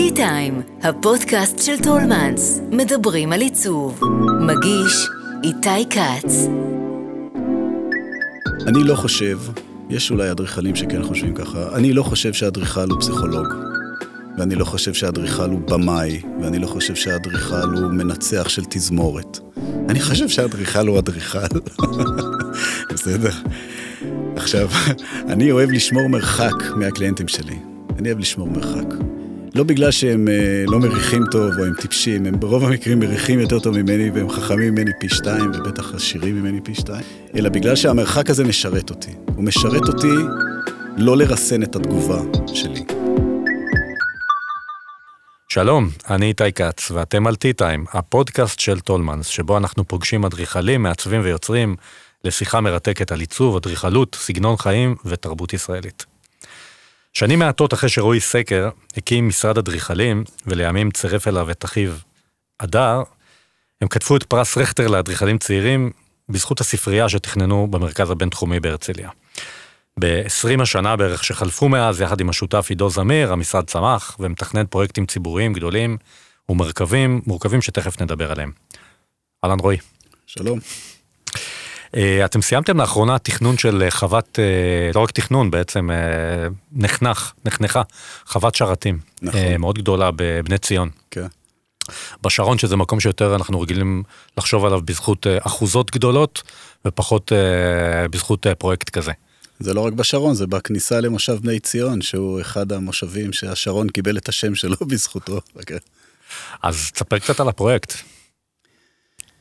טי טיים, הפודקאסט של טולמנס, מדברים על עיצוב. מגיש איתי כץ. אני לא חושב, יש אולי אדריכלים שכן חושבים ככה, אני לא חושב שאדריכל הוא פסיכולוג. ואני לא חושב שאדריכל הוא במאי, ואני לא חושב שאדריכל הוא מנצח של תזמורת. אני חושב שאדריכל הוא אדריכל. בסדר? עכשיו, אני אוהב לשמור מרחק מהקליינטים שלי. אני אוהב לשמור מרחק. לא בגלל שהם אה, לא מריחים טוב או הם טיפשים, הם ברוב המקרים מריחים יותר טוב ממני והם חכמים ממני פי שתיים ובטח עשירים ממני פי שתיים, אלא בגלל שהמרחק הזה משרת אותי. הוא משרת אותי לא לרסן את התגובה שלי. שלום, אני איתי כץ, ואתם על T-Time, הפודקאסט של טולמנס, שבו אנחנו פוגשים אדריכלים, מעצבים ויוצרים לשיחה מרתקת על עיצוב, אדריכלות, סגנון חיים ותרבות ישראלית. שנים מעטות אחרי שרועי סקר הקים משרד אדריכלים, ולימים צירף אליו את אחיו אדר, הם כתבו את פרס רכטר לאדריכלים צעירים בזכות הספרייה שתכננו במרכז הבינתחומי בהרצליה. ב-20 השנה בערך שחלפו מאז, יחד עם השותף עידו זמיר, המשרד צמח ומתכנן פרויקטים ציבוריים גדולים ומורכבים, מורכבים שתכף נדבר עליהם. אהלן רועי. שלום. אה, אתם סיימתם לאחרונה תכנון של אה, חוות, אה, לא רק תכנון, בעצם נחנך, נחנכה, חוות שרתים. נכון. מאוד גדולה בבני ציון. כן. בשרון, שזה מקום שיותר אנחנו רגילים לחשוב עליו בזכות אחוזות גדולות, ופחות בזכות פרויקט כזה. זה לא רק בשרון, זה בכניסה למושב בני ציון, שהוא אחד המושבים שהשרון קיבל את השם שלו בזכותו. אז תספר קצת על הפרויקט.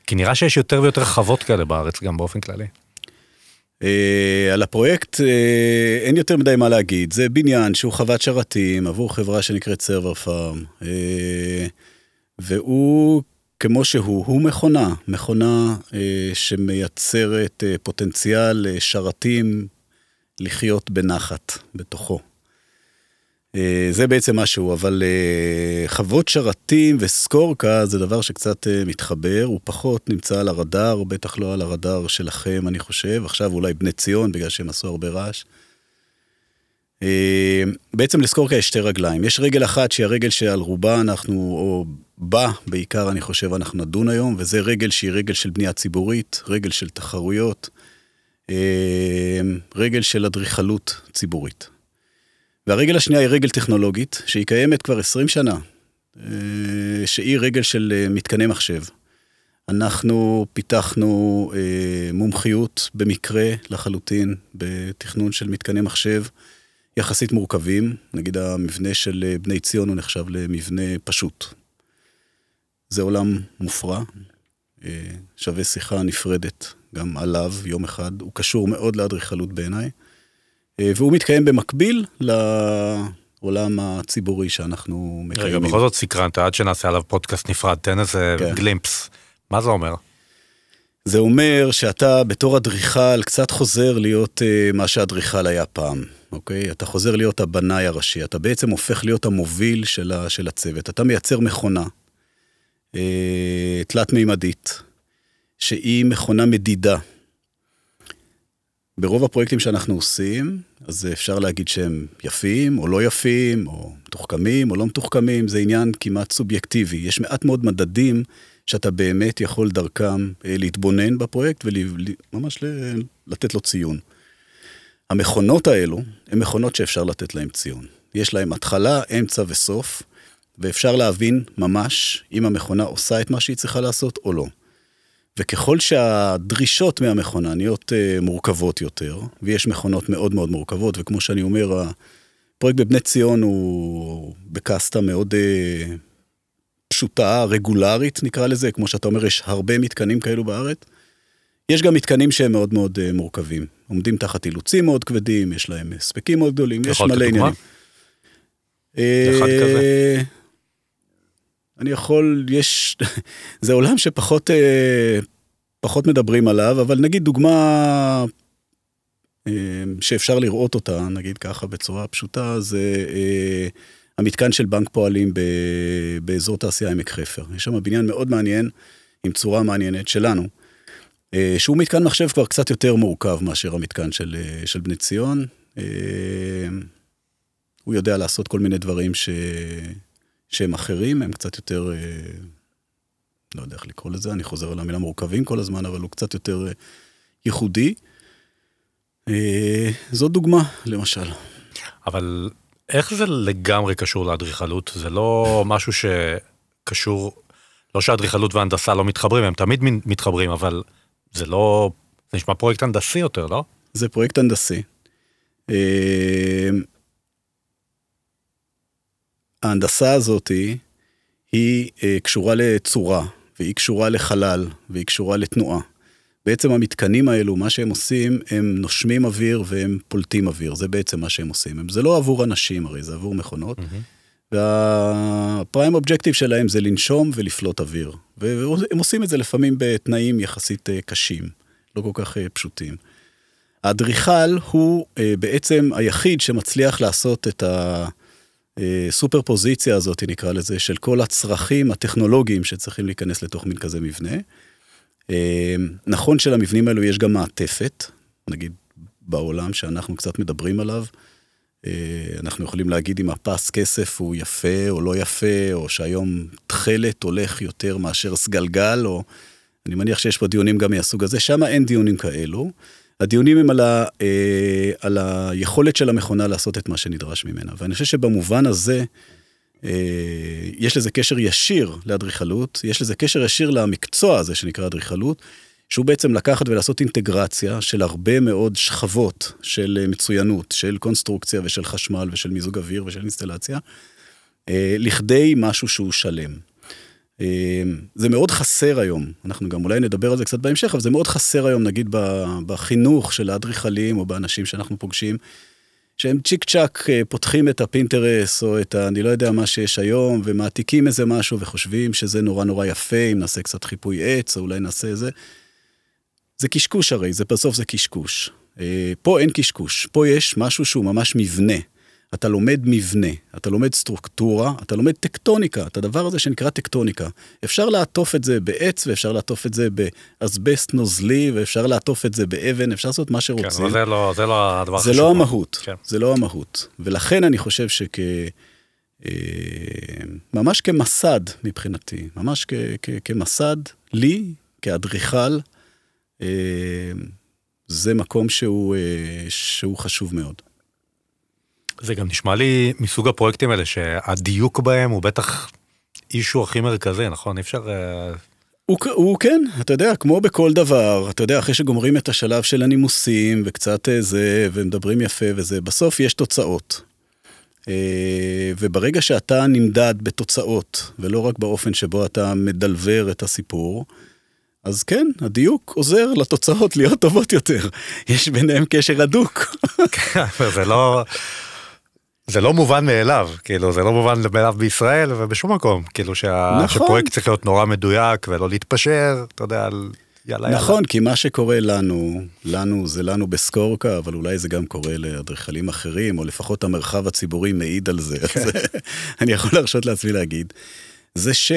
כי נראה שיש יותר ויותר חוות כאלה בארץ, גם באופן כללי. Uh, על הפרויקט uh, אין יותר מדי מה להגיד, זה בניין שהוא חוות שרתים עבור חברה שנקראת סרבר פארם, uh, והוא כמו שהוא, הוא מכונה, מכונה שמייצרת פוטנציאל שרתים לחיות בנחת בתוכו. אה, זה בעצם משהו, אבל אה, חוות שרתים וסקורקה זה דבר שקצת אה, מתחבר, הוא פחות נמצא על הרדאר, בטח לא על הרדאר שלכם, אני חושב. עכשיו אולי בני ציון, בגלל שהם עשו הרבה רעש. בעצם לסקורקה יש שתי רגליים. יש רגל אחת שהיא הרגל שעל רובה אנחנו, או בה בעיקר, אני חושב, אנחנו נדון היום, וזה רגל שהיא רגל של בנייה ציבורית, רגל של תחרויות, רגל של אדריכלות ציבורית. והרגל השנייה היא רגל טכנולוגית, שהיא קיימת כבר 20 שנה, אה, שהיא רגל של אה, מתקני מחשב. אנחנו פיתחנו אה, מומחיות במקרה לחלוטין בתכנון של מתקני מחשב יחסית מורכבים. נגיד המבנה של בני ציון הוא נחשב למבנה פשוט. זה עולם מופרע, שווה שיחה נפרדת גם עליו יום אחד. הוא קשור מאוד לאדריכלות בעיניי. אה, והוא מתקיים במקביל לעולם הציבורי שאנחנו מקיימים. רגע, בכל זאת סקרנת, עד שנעשה עליו פודקאסט נפרד, תן איזה כן. גלימפס. מה זה אומר? זה אומר שאתה בתור אדריכל קצת חוזר להיות uh, מה שאדריכל היה פעם, אוקיי? אתה חוזר להיות הבנאי הראשי, אתה בעצם הופך להיות המוביל של, ה, של הצוות. אתה מייצר מכונה uh, תלת-מימדית, שהיא מכונה מדידה. ברוב הפרויקטים שאנחנו עושים, אז אפשר להגיד שהם יפים או לא יפים, או מתוחכמים או לא מתוחכמים, זה עניין כמעט סובייקטיבי. יש מעט מאוד מדדים שאתה באמת יכול דרכם אה, להתבונן בפרויקט וממש לתת לו ציון. המכונות האלו הן מכונות שאפשר לתת להן ציון. יש להן התחלה, אמצע וסוף, ואפשר להבין ממש אם המכונה עושה את מה שהיא צריכה לעשות או לא. וככל שהדרישות מהמכונה נהיות uh, מורכבות יותר, ויש מכונות מאוד מאוד מורכבות, וכמו שאני אומר, הפרויקט בבני ציון הוא בקסטה מאוד uh, פשוטה, רגולרית נקרא לזה, כמו שאתה אומר, יש הרבה מתקנים כאלו בארץ. יש גם מתקנים שהם מאוד מאוד uh, מורכבים. עומדים תחת אילוצים מאוד כבדים, יש להם הספקים מאוד גדולים, יש מלא עניינים. אחד כזה. אני יכול, יש, זה עולם שפחות אה, פחות מדברים עליו, אבל נגיד דוגמה אה, שאפשר לראות אותה, נגיד ככה בצורה פשוטה, זה אה, המתקן של בנק פועלים באזור תעשייה עמק חפר. יש שם בניין מאוד מעניין, עם צורה מעניינת שלנו, שהוא מתקן מחשב כבר קצת יותר מורכב מאשר המתקן של, של בני ציון. הוא יודע לעשות כל מיני דברים ש... שהם אחרים, הם קצת יותר, אה, לא יודע איך לקרוא לזה, אני חוזר על המילה מורכבים כל הזמן, אבל הוא קצת יותר אה, ייחודי. אה, זו דוגמה, למשל. אבל איך זה לגמרי קשור לאדריכלות? זה לא משהו שקשור, לא שהאדריכלות והנדסה לא מתחברים, הם תמיד מתחברים, אבל זה לא, זה נשמע פרויקט הנדסי יותר, לא? זה פרויקט הנדסי. ההנדסה הזאת היא אה, קשורה לצורה, והיא קשורה לחלל, והיא קשורה לתנועה. בעצם המתקנים האלו, מה שהם עושים, הם נושמים אוויר והם פולטים אוויר, זה בעצם מה שהם עושים. זה לא עבור אנשים הרי, זה עבור מכונות. Mm-hmm. והפריים אובג'קטיב שלהם זה לנשום ולפלוט אוויר. והם עושים את זה לפעמים בתנאים יחסית אה, קשים, לא כל כך אה, פשוטים. האדריכל הוא בעצם היחיד שמצליח לעשות את הסופר פוזיציה הזאת, נקרא לזה, של כל הצרכים הטכנולוגיים שצריכים להיכנס לתוך מין כזה מבנה. נכון שלמבנים האלו יש גם מעטפת, נגיד בעולם שאנחנו קצת מדברים עליו. אנחנו יכולים להגיד אם הפס כסף הוא יפה או לא יפה, או שהיום תכלת הולך יותר מאשר סגלגל, או אני מניח שיש פה דיונים גם מהסוג הזה, שם אין דיונים כאלו. הדיונים הם על, ה, אה, על היכולת של המכונה לעשות את מה שנדרש ממנה. ואני חושב שבמובן הזה, אה, יש לזה קשר ישיר לאדריכלות, יש לזה קשר ישיר למקצוע הזה שנקרא אדריכלות, שהוא בעצם לקחת ולעשות אינטגרציה של הרבה מאוד שכבות של מצוינות, של קונסטרוקציה ושל חשמל ושל מיזוג אוויר ושל אינסטלציה, אה, לכדי משהו שהוא שלם. אמ, זה מאוד חסר היום, אנחנו גם אולי נדבר על זה קצת בהמשך, אבל זה מאוד חסר היום, נגיד, בחינוך של האדריכלים או באנשים שאנחנו פוגשים, שהם צ'יק צ'אק אה, פותחים את הפינטרס או את ה... אני לא יודע מה שיש היום, ומעתיקים איזה משהו וחושבים שזה נורא נורא יפה, אם נעשה קצת חיפוי עץ, או אולי נעשה איזה... זה קשקוש הרי, זה בסוף זה קשקוש. אה, פה אין קשקוש, פה יש משהו שהוא ממש מבנה. אתה לומד מבנה, אתה לומד סטרוקטורה, אתה לומד טקטוניקה, את הדבר הזה שנקרא טקטוניקה. אפשר לעטוף את זה בעץ, ואפשר לעטוף את זה באסבסט נוזלי, ואפשר לעטוף את זה באבן, אפשר לעשות מה שרוצים. כן, אבל זה לא, זה לא הדבר החשוב. זה לא המהות, כן. זה לא המהות. ולכן אני חושב שכ... אה, ממש כמסד מבחינתי, ממש כ, כ, כמסד, לי, כאדריכל, אה, זה מקום שהוא, אה, שהוא חשוב מאוד. זה גם נשמע לי מסוג הפרויקטים האלה שהדיוק בהם הוא בטח אישו הכי מרכזי, נכון? אי אפשר... אה, הוא, הוא כן, אתה יודע, כמו בכל דבר, אתה יודע, אחרי שגומרים את השלב של הנימוסים וקצת אה, זה, ומדברים יפה וזה, בסוף יש תוצאות. אה, וברגע שאתה נמדד בתוצאות, ולא רק באופן שבו אתה מדלבר את הסיפור, אז כן, הדיוק עוזר לתוצאות להיות טובות יותר. יש ביניהם קשר הדוק. כן, זה לא... זה לא מובן מאליו, כאילו, זה לא מובן מאליו בישראל ובשום מקום, כאילו שה... נכון. שפרויקט צריך להיות נורא מדויק ולא להתפשר, אתה יודע, על יאללה יאללה. נכון, כי מה שקורה לנו, לנו זה לנו בסקורקה, אבל אולי זה גם קורה לאדריכלים אחרים, או לפחות המרחב הציבורי מעיד על זה, כן. אז אני יכול להרשות לעצמי להגיד. זה ש...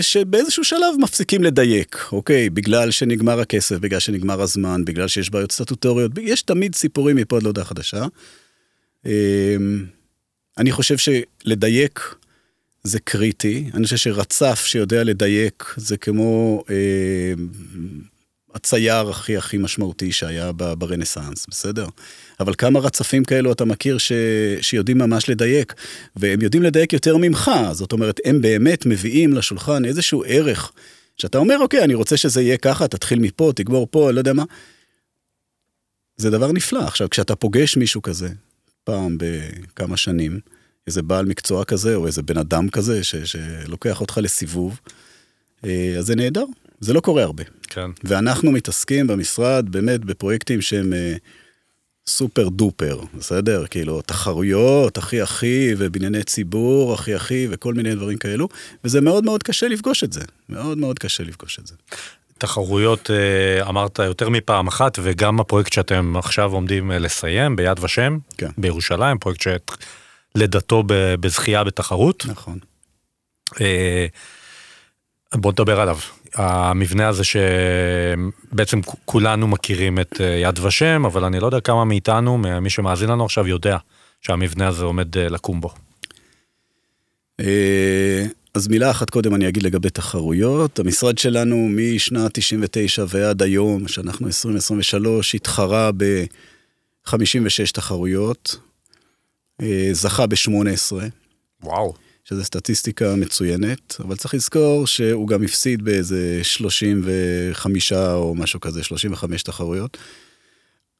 שבאיזשהו שלב מפסיקים לדייק, אוקיי? בגלל שנגמר הכסף, בגלל שנגמר הזמן, בגלל שיש בעיות סטטוטוריות, יש תמיד סיפורים מפה עד להודעה חדשה. אמ, אני חושב שלדייק זה קריטי. אני חושב שרצף שיודע לדייק זה כמו אה, הצייר הכי הכי משמעותי שהיה ברנסאנס, בסדר? אבל כמה רצפים כאלו אתה מכיר ש, שיודעים ממש לדייק, והם יודעים לדייק יותר ממך, זאת אומרת, הם באמת מביאים לשולחן איזשהו ערך, שאתה אומר, אוקיי, אני רוצה שזה יהיה ככה, תתחיל מפה, תגמור פה, לא יודע מה. זה דבר נפלא. עכשיו, כשאתה פוגש מישהו כזה, פעם בכמה שנים, איזה בעל מקצוע כזה, או איזה בן אדם כזה, ש, שלוקח אותך לסיבוב, אה, אז זה נהדר, זה לא קורה הרבה. כן. ואנחנו מתעסקים במשרד באמת בפרויקטים שהם אה, סופר דופר, בסדר? כאילו, תחרויות, הכי הכי, ובנייני ציבור, הכי הכי, וכל מיני דברים כאלו, וזה מאוד מאוד קשה לפגוש את זה. מאוד מאוד קשה לפגוש את זה. תחרויות אה, אמרת יותר מפעם אחת, וגם הפרויקט שאתם עכשיו עומדים אה, לסיים ביד ושם, כן. בירושלים, פרויקט שלידתו בזכייה בתחרות. נכון. אה, בוא נדבר עליו. המבנה הזה שבעצם כולנו מכירים את יד ושם, אבל אני לא יודע כמה מאיתנו, מי שמאזין לנו עכשיו, יודע שהמבנה הזה עומד לקום בו. אז מילה אחת קודם אני אגיד לגבי תחרויות. המשרד שלנו משנת 99 ועד היום, שאנחנו 2023, התחרה ב-56 תחרויות, אה, זכה ב-18. וואו. שזו סטטיסטיקה מצוינת, אבל צריך לזכור שהוא גם הפסיד באיזה 35 או משהו כזה, 35 תחרויות.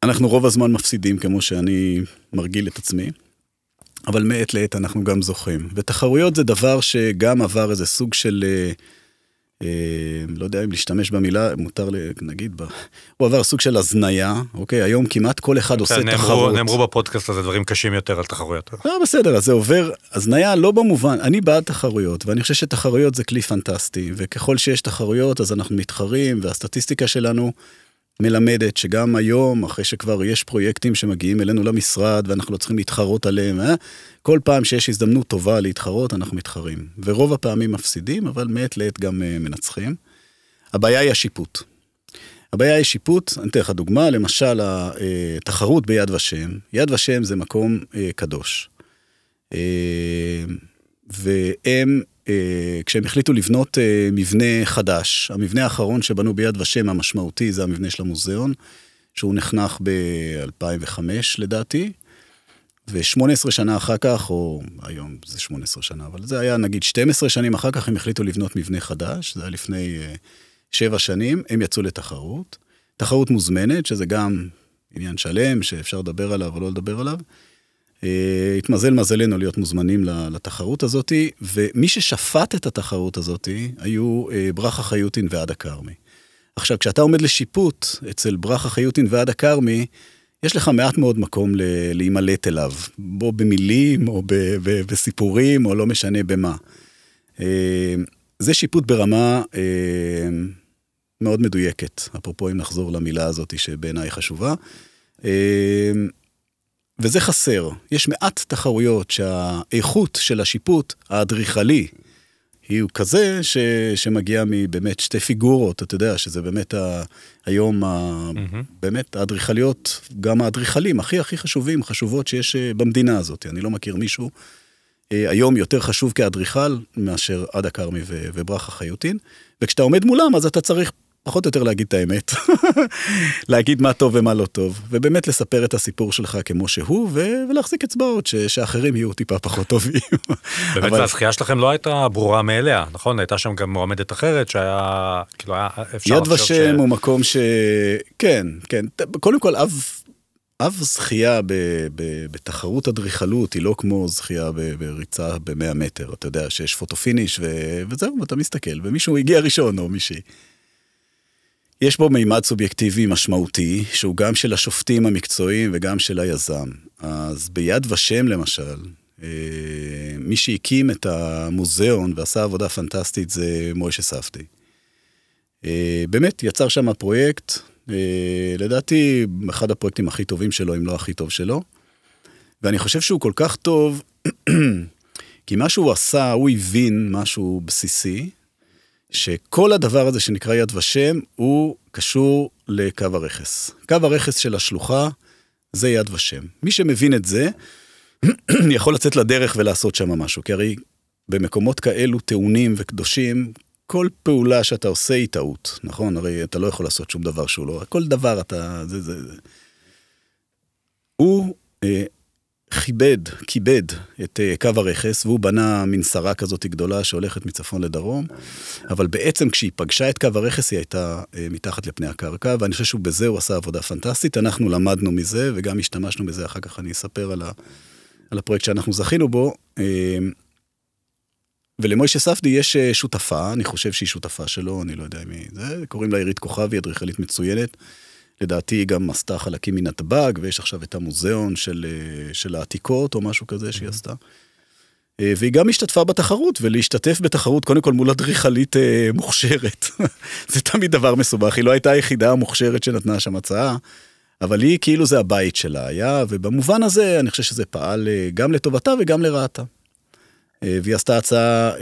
אנחנו רוב הזמן מפסידים, כמו שאני מרגיל את עצמי, אבל מעת לעת אנחנו גם זוכים. ותחרויות זה דבר שגם עבר איזה סוג של... אה, אה, לא יודע אם להשתמש במילה, מותר נגיד, ב... הוא עבר סוג של הזניה, אוקיי? היום כמעט כל אחד עושה נאמרו, תחרות. נאמרו בפודקאסט הזה דברים קשים יותר על תחרויות. לא, בסדר, אז זה עובר, הזניה לא במובן, אני בעד תחרויות, ואני חושב שתחרויות זה כלי פנטסטי, וככל שיש תחרויות אז אנחנו מתחרים, והסטטיסטיקה שלנו מלמדת שגם היום, אחרי שכבר יש פרויקטים שמגיעים אלינו למשרד ואנחנו לא צריכים להתחרות עליהם, אה? כל פעם שיש הזדמנות טובה להתחרות, אנחנו מתחרים. ורוב הפעמים מפסידים, אבל מעת לעת גם uh, מנצחים. הבעיה היא השיפוט. הבעיה היא שיפוט, אני אתן לך דוגמה, למשל התחרות ביד ושם. יד ושם זה מקום uh, קדוש. Uh, והם אה, כשהם החליטו לבנות אה, מבנה חדש, המבנה האחרון שבנו ביד ושם המשמעותי זה המבנה של המוזיאון, שהוא נחנך ב-2005 לדעתי, ו-18 שנה אחר כך, או היום זה 18 שנה, אבל זה היה נגיד 12 שנים אחר כך, הם החליטו לבנות מבנה חדש, זה היה לפני 7 אה, שנים, הם יצאו לתחרות. תחרות מוזמנת, שזה גם עניין שלם שאפשר לדבר עליו או לא לדבר עליו. אה, התמזל מזלנו להיות מוזמנים לתחרות הזאת, ומי ששפט את התחרות הזאת היו אה, ברכה חיוטין ועדה כרמי. עכשיו, כשאתה עומד לשיפוט אצל ברכה חיוטין ועדה כרמי, יש לך מעט מאוד מקום להימלט אליו, בו במילים או ב, ב, בסיפורים או לא משנה במה. אה, זה שיפוט ברמה מאוד מדויקת, אפרופו אם נחזור למילה הזאת שבעיניי חשובה. וזה חסר. יש מעט תחרויות שהאיכות של השיפוט האדריכלי היא כזה ש, שמגיע מבאמת שתי פיגורות, אתה יודע, שזה באמת ה, היום, ה, mm-hmm. באמת האדריכליות, גם האדריכלים הכי הכי חשובים, חשובות שיש אה, במדינה הזאת. אני לא מכיר מישהו אה, היום יותר חשוב כאדריכל מאשר עדה כרמי וברכה חיוטין, וכשאתה עומד מולם אז אתה צריך פחות או יותר להגיד את האמת, להגיד מה טוב ומה לא טוב, ובאמת לספר את הסיפור שלך כמו שהוא, ו- ולהחזיק אצבעות ש- שאחרים יהיו טיפה פחות טובים. באמת אבל... הזכייה שלכם לא הייתה ברורה מאליה, נכון? הייתה שם גם מועמדת אחרת שהיה, כאילו היה אפשר יד ושם ש... הוא מקום ש... כן, כן. קודם כל, אב... אב זכייה ב, ב, בתחרות אדריכלות היא לא כמו זכייה ב, בריצה ב-100 מטר, אתה יודע שיש photo finish ו, וזהו, אתה מסתכל, ומישהו הגיע ראשון או מישהי. יש בו מימד סובייקטיבי משמעותי, שהוא גם של השופטים המקצועיים וגם של היזם. אז ביד ושם למשל, אה, מי שהקים את המוזיאון ועשה עבודה פנטסטית זה מוישה ספדי. אה, באמת, יצר שם פרויקט, אה, לדעתי, אחד הפרויקטים הכי טובים שלו, אם לא הכי טוב שלו. ואני חושב שהוא כל כך טוב, כי מה שהוא עשה, הוא הבין משהו בסיסי, שכל הדבר הזה שנקרא יד ושם הוא קשור לקו הרכס. קו הרכס של השלוחה זה יד ושם. מי שמבין את זה, יכול לצאת לדרך ולעשות שם משהו, כי הרי במקומות כאלו טעונים וקדושים, כל פעולה שאתה עושה היא טעות, נכון? הרי אתה לא יכול לעשות שום דבר שהוא לא... כל דבר אתה... זה, זה, זה. הוא אה, כיבד, כיבד את אה, קו הרכס, והוא בנה מנסרה כזאת גדולה שהולכת מצפון לדרום, אבל בעצם כשהיא פגשה את קו הרכס היא הייתה אה, מתחת לפני הקרקע, ואני חושב שבזה הוא עשה עבודה פנטסטית, אנחנו למדנו מזה וגם השתמשנו בזה, אחר כך אני אספר על, ה, על הפרויקט שאנחנו זכינו בו. אה, ולמוישה ספדי יש שותפה, אני חושב שהיא שותפה שלו, אני לא יודע מי זה, קוראים לה עירית כוכבי, אדריכלית מצוינת. לדעתי היא גם עשתה חלקים מנתב"ג, ויש עכשיו את המוזיאון של, אה, של העתיקות או משהו כזה שהיא עשתה. אה, והיא גם השתתפה בתחרות, ולהשתתף בתחרות קודם כל מול אדריכלית אה, מוכשרת. זה תמיד דבר מסובך, היא לא הייתה היחידה המוכשרת שנתנה שם הצעה, אבל היא כאילו זה הבית שלה היה, ובמובן הזה אני חושב שזה פעל גם לטובתה וגם לרעתה. והיא עשתה הצעה,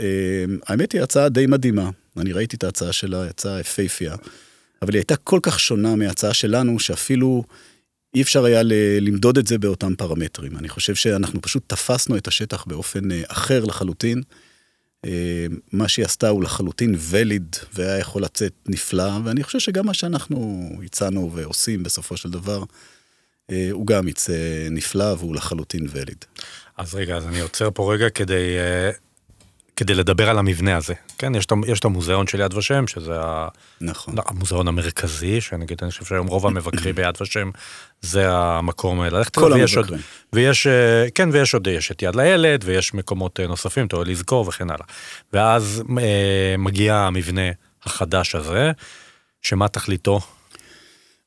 האמת היא הצעה די מדהימה, אני ראיתי את ההצעה שלה, הצעה יפייפייה. אבל היא הייתה כל כך שונה מההצעה שלנו, שאפילו אי אפשר היה למדוד את זה באותם פרמטרים. אני חושב שאנחנו פשוט תפסנו את השטח באופן אה, אחר לחלוטין, אה, מה שהיא עשתה הוא לחלוטין וליד, והיה יכול לצאת נפלא, ואני חושב שגם מה שאנחנו הצענו ועושים בסופו של דבר, אה, הוא גם יצא נפלא והוא לחלוטין וליד. אז רגע, אז אני עוצר פה רגע כדי, כדי לדבר על המבנה הזה. כן, יש את, יש את המוזיאון של יד ושם, שזה נכון. המוזיאון המרכזי, שנגיד, אני חושב שהיום רוב המבקרים ביד ושם, זה המקום ללכת כל ויש המבקרים. עוד, ויש, אה, כן, ויש עוד, יש את יד לילד, ויש מקומות אה, נוספים, אתה אוהב לזכור וכן הלאה. ואז אה, מגיע המבנה החדש הזה, שמה תכליתו?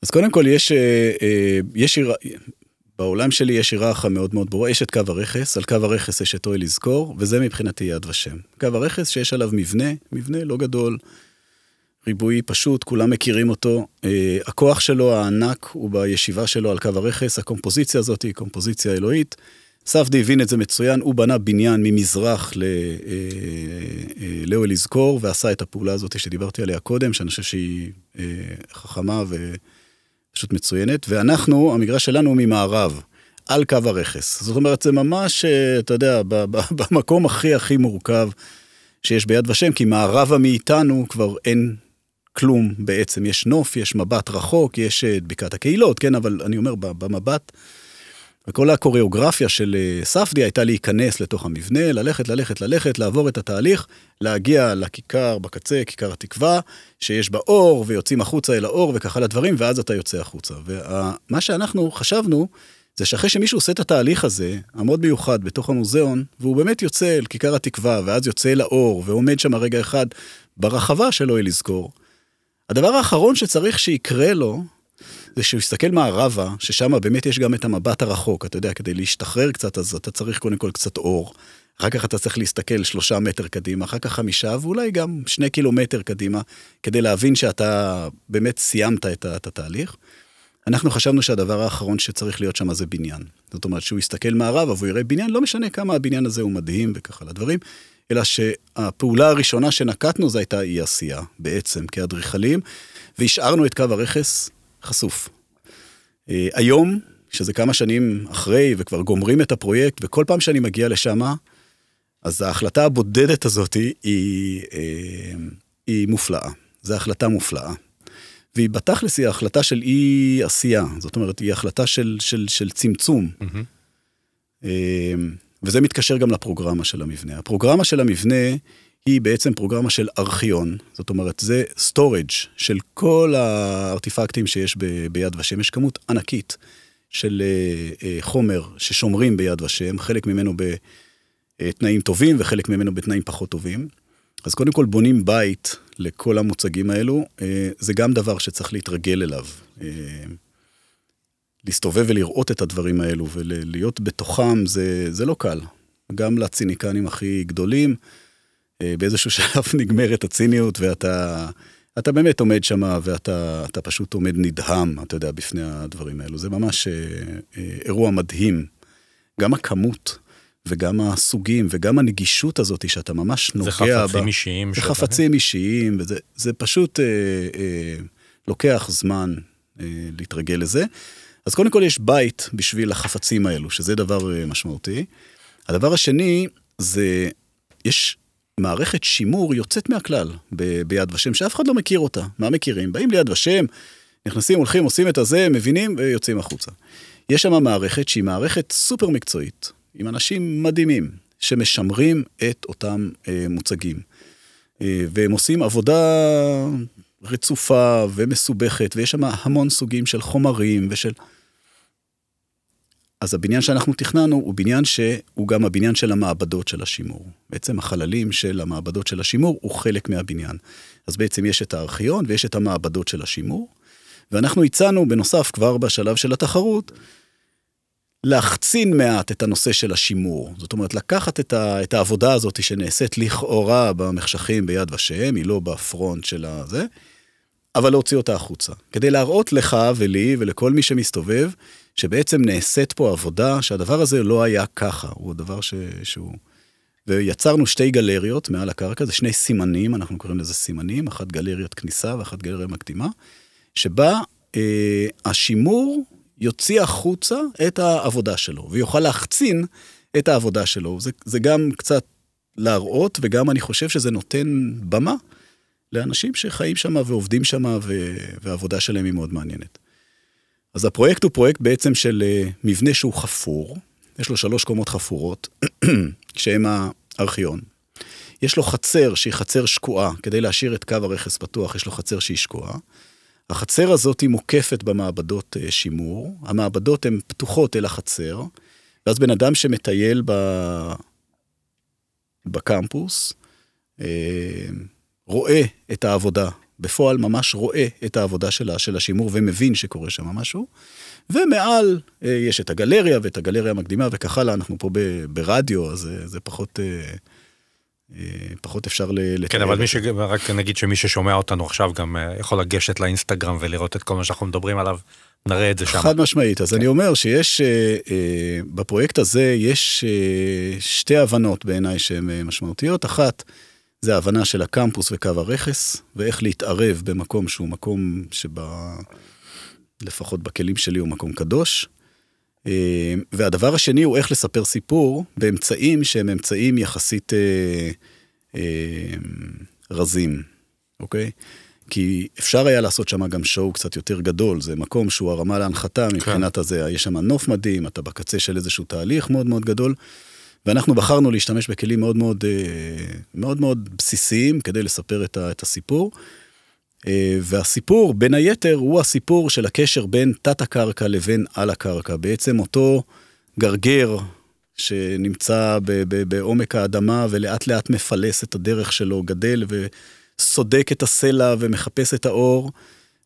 אז קודם כל יש, אה, אה, יש. בעולם שלי יש היררכיה מאוד מאוד ברורה, יש את קו הרכס, על קו הרכס יש את אוהל לזכור, וזה מבחינתי יד ושם. קו הרכס שיש עליו מבנה, מבנה לא גדול, ריבועי פשוט, כולם מכירים אותו. אה, הכוח שלו הענק הוא בישיבה שלו על קו הרכס, הקומפוזיציה הזאת היא קומפוזיציה אלוהית. ספדי הבין את זה מצוין, הוא בנה בניין ממזרח ל- אה, אה, לאוהל לזכור, ועשה את הפעולה הזאת שדיברתי עליה קודם, שאני חושב שהיא אה, חכמה ופשוט מצוינת. ואנחנו, המגרש שלנו ממערב, על קו הרכס. זאת אומרת, זה ממש, אה, אתה יודע, במקום הכי הכי מורכב שיש ביד ושם, כי מערבה מאיתנו כבר אין כלום בעצם. יש נוף, יש מבט רחוק, יש אה, את בקעת הקהילות, כן, אבל אני אומר, במבט... וכל הקוריאוגרפיה של אה, ספדי הייתה להיכנס לתוך המבנה, ללכת, ללכת, ללכת, לעבור את התהליך, להגיע לכיכר בקצה, כיכר התקווה, שיש בה אור, ויוצאים החוצה אל האור וככה לדברים, ואז אתה יוצא החוצה. ומה שאנחנו חשבנו, זה שאחרי שמישהו עושה את התהליך הזה, המאוד מיוחד בתוך המוזיאון, והוא באמת יוצא אל כיכר התקווה, ואז יוצא אל האור, ועומד שם רגע אחד ברחבה שלו אל לזכור, הדבר האחרון שצריך שיקרה לו, זה שהוא יסתכל מערבה, ששם באמת יש גם את המבט הרחוק, אתה יודע, כדי להשתחרר קצת, אז אתה צריך קודם כל קצת אור. אחר כך אתה צריך להסתכל שלושה מטר קדימה, אחר כך חמישה, ואולי גם שני קילומטר קדימה, כדי להבין שאתה באמת סיימת את, את התהליך. אנחנו חשבנו שהדבר האחרון שצריך להיות שם זה בניין. זאת אומרת, שהוא יסתכל מערבה והוא יראה בניין, לא משנה כמה הבניין הזה הוא מדהים וככה לדברים, אלא שהפעולה הראשונה שנקטנו זו הייתה אי עשייה, בעצם, כאדריכלים, והשארנו את קו הרכס חשוף. אה, היום, שזה כמה שנים אחרי וכבר גומרים את הפרויקט, וכל פעם שאני מגיע לשם, אז ההחלטה הבודדת הזאת היא, היא, אה, היא מופלאה. זו החלטה מופלאה. והיא בתכלס היא החלטה של אי עשייה, זאת אומרת, היא החלטה של, של, של צמצום. אה, וזה מתקשר גם לפרוגרמה של המבנה. הפרוגרמה של המבנה היא בעצם פרוגרמה של ארכיון, זאת אומרת, זה storage של כל הארטיפקטים שיש ב, ביד ושם, יש כמות ענקית של אה, אה, חומר ששומרים ביד ושם, חלק ממנו בתנאים טובים וחלק ממנו בתנאים פחות טובים. אז קודם כל בונים בית לכל המוצגים האלו, אה, זה גם דבר שצריך להתרגל אליו. אה, להסתובב ולראות את הדברים האלו ולהיות בתוכם זה, זה לא קל. גם לציניקנים הכי גדולים, באיזשהו שלב נגמרת הציניות ואתה אתה באמת עומד שם ואתה אתה פשוט עומד נדהם, אתה יודע, בפני הדברים האלו. זה ממש אה, אה, אירוע מדהים. גם הכמות וגם הסוגים וגם הנגישות הזאת שאתה ממש נוגע זה בה. חפצים אישיים. זה חפצים אישיים, וזה זה פשוט אה, אה, לוקח זמן אה, להתרגל לזה. אז קודם כל יש בית בשביל החפצים האלו, שזה דבר אה, משמעותי. הדבר השני זה, יש מערכת שימור יוצאת מהכלל ב- ביד ושם, שאף אחד לא מכיר אותה. מה מכירים? באים ליד ושם, נכנסים, הולכים, עושים את הזה, מבינים ויוצאים החוצה. יש שם מערכת שהיא מערכת סופר מקצועית, עם אנשים מדהימים, שמשמרים את אותם אה, מוצגים. אה, והם עושים עבודה רצופה ומסובכת, ויש שם המון סוגים של חומרים ושל... אז הבניין שאנחנו תכננו הוא בניין שהוא גם הבניין של המעבדות של השימור. בעצם החללים של המעבדות של השימור הוא חלק מהבניין. אז בעצם יש את הארכיון ויש את המעבדות של השימור, ואנחנו הצענו בנוסף כבר בשלב של התחרות, להחצין מעט את הנושא של השימור. זאת אומרת, לקחת את, ה, את העבודה הזאת שנעשית לכאורה במחשכים ביד ושם, היא לא בפרונט של הזה, אבל להוציא אותה החוצה. כדי להראות לך ולי ולכל מי שמסתובב, שבעצם נעשית פה עבודה, שהדבר הזה לא היה ככה, הוא הדבר ש, שהוא... ויצרנו שתי גלריות מעל הקרקע, זה שני סימנים, אנחנו קוראים לזה סימנים, אחת גלריית כניסה ואחת גלריה מקדימה, שבה אה, השימור יוציא החוצה את העבודה שלו, ויוכל להחצין את העבודה שלו. זה, זה גם קצת להראות, וגם אני חושב שזה נותן במה לאנשים שחיים שם ועובדים שם, והעבודה שלהם היא מאוד מעניינת. אז הפרויקט הוא פרויקט בעצם של אה, מבנה שהוא חפור, יש לו שלוש קומות חפורות, שהם הארכיון. יש לו חצר שהיא חצר שקועה, כדי להשאיר את קו הרכס פתוח, יש לו חצר שהיא שקועה. החצר הזאת היא מוקפת במעבדות אה, שימור, המעבדות הן פתוחות אל החצר, ואז בן אדם שמטייל ב... בקמפוס, אה, רואה את העבודה, בפועל ממש רואה את העבודה שלה, של השימור ומבין שקורה שם משהו. ומעל אה, יש את הגלריה ואת הגלריה המקדימה וכך הלאה, אנחנו פה ברדיו, אז זה פחות... פחות אפשר לתאר. כן, אבל מי ש... רק נגיד שמי ששומע אותנו עכשיו גם יכול לגשת לאינסטגרם ולראות את כל מה שאנחנו מדברים עליו, נראה את זה שם. חד משמעית, אז כן. אני אומר שיש, אה, אה, בפרויקט הזה יש אה, שתי הבנות בעיניי שהן משמעותיות. אחת, זה ההבנה של הקמפוס וקו הרכס, ואיך להתערב במקום שהוא מקום שבה, לפחות בכלים שלי, הוא מקום קדוש. והדבר השני הוא איך לספר סיפור באמצעים שהם אמצעים יחסית אה, אה, רזים, אוקיי? כי אפשר היה לעשות שם גם שואו קצת יותר גדול, זה מקום שהוא הרמה להנחתה כן. מבחינת הזה, יש שם נוף מדהים, אתה בקצה של איזשהו תהליך מאוד מאוד גדול, ואנחנו בחרנו להשתמש בכלים מאוד מאוד, אה, מאוד מאוד בסיסיים כדי לספר את, את הסיפור. אה, והסיפור, בין היתר, הוא הסיפור של הקשר בין תת-הקרקע לבין על הקרקע. בעצם אותו גרגר שנמצא בעומק האדמה ולאט לאט מפלס את הדרך שלו, גדל ו... סודק את הסלע ומחפש את האור,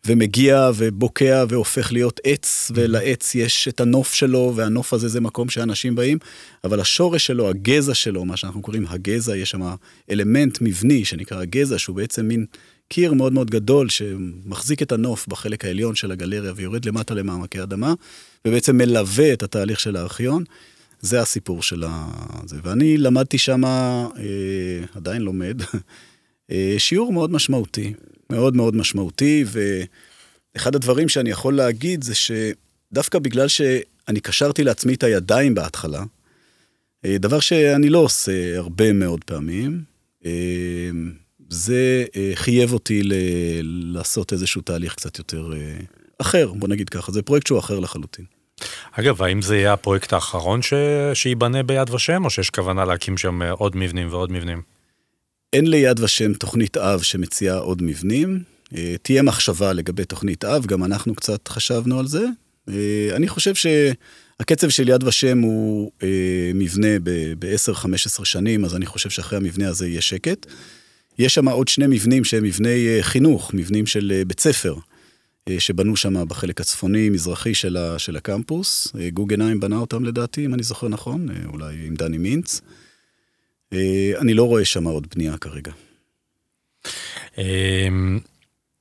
ומגיע ובוקע והופך להיות עץ, ולעץ יש את הנוף שלו, והנוף הזה זה מקום שאנשים באים, אבל השורש שלו, הגזע שלו, מה שאנחנו קוראים הגזע, יש שם אלמנט מבני שנקרא הגזע, שהוא בעצם מין קיר מאוד מאוד גדול שמחזיק את הנוף בחלק העליון של הגלריה ויורד למטה למעמקי אדמה, ובעצם מלווה את התהליך של הארכיון. זה הסיפור של זה. ואני למדתי שם, אה, עדיין לומד, שיעור מאוד משמעותי, מאוד מאוד משמעותי, ואחד הדברים שאני יכול להגיד זה שדווקא בגלל שאני קשרתי לעצמי את הידיים בהתחלה, אה, דבר שאני לא עושה הרבה מאוד פעמים, אה, זה חייב אותי ל- לעשות איזשהו תהליך קצת יותר אחר, בוא נגיד ככה, זה פרויקט שהוא אחר לחלוטין. אגב, האם זה יהיה הפרויקט האחרון ש... שייבנה ביד ושם, או שיש כוונה להקים שם עוד מבנים ועוד מבנים? אין ליד ושם תוכנית אב שמציעה עוד מבנים. אה, תהיה מחשבה לגבי תוכנית אב, גם אנחנו קצת חשבנו על זה. אה, אני חושב שהקצב של יד ושם הוא אה, מבנה ב-10-15 שנים, אז אני חושב שאחרי המבנה הזה יהיה שקט. יש שם עוד שני מבנים שהם מבני חינוך, מבנים של בית ספר, שבנו שם בחלק הצפוני-מזרחי של, של הקמפוס. גוגנהיים בנה אותם לדעתי, אם אני זוכר נכון, אולי עם דני מינץ. אה, אני לא רואה שם עוד בנייה כרגע. אמ,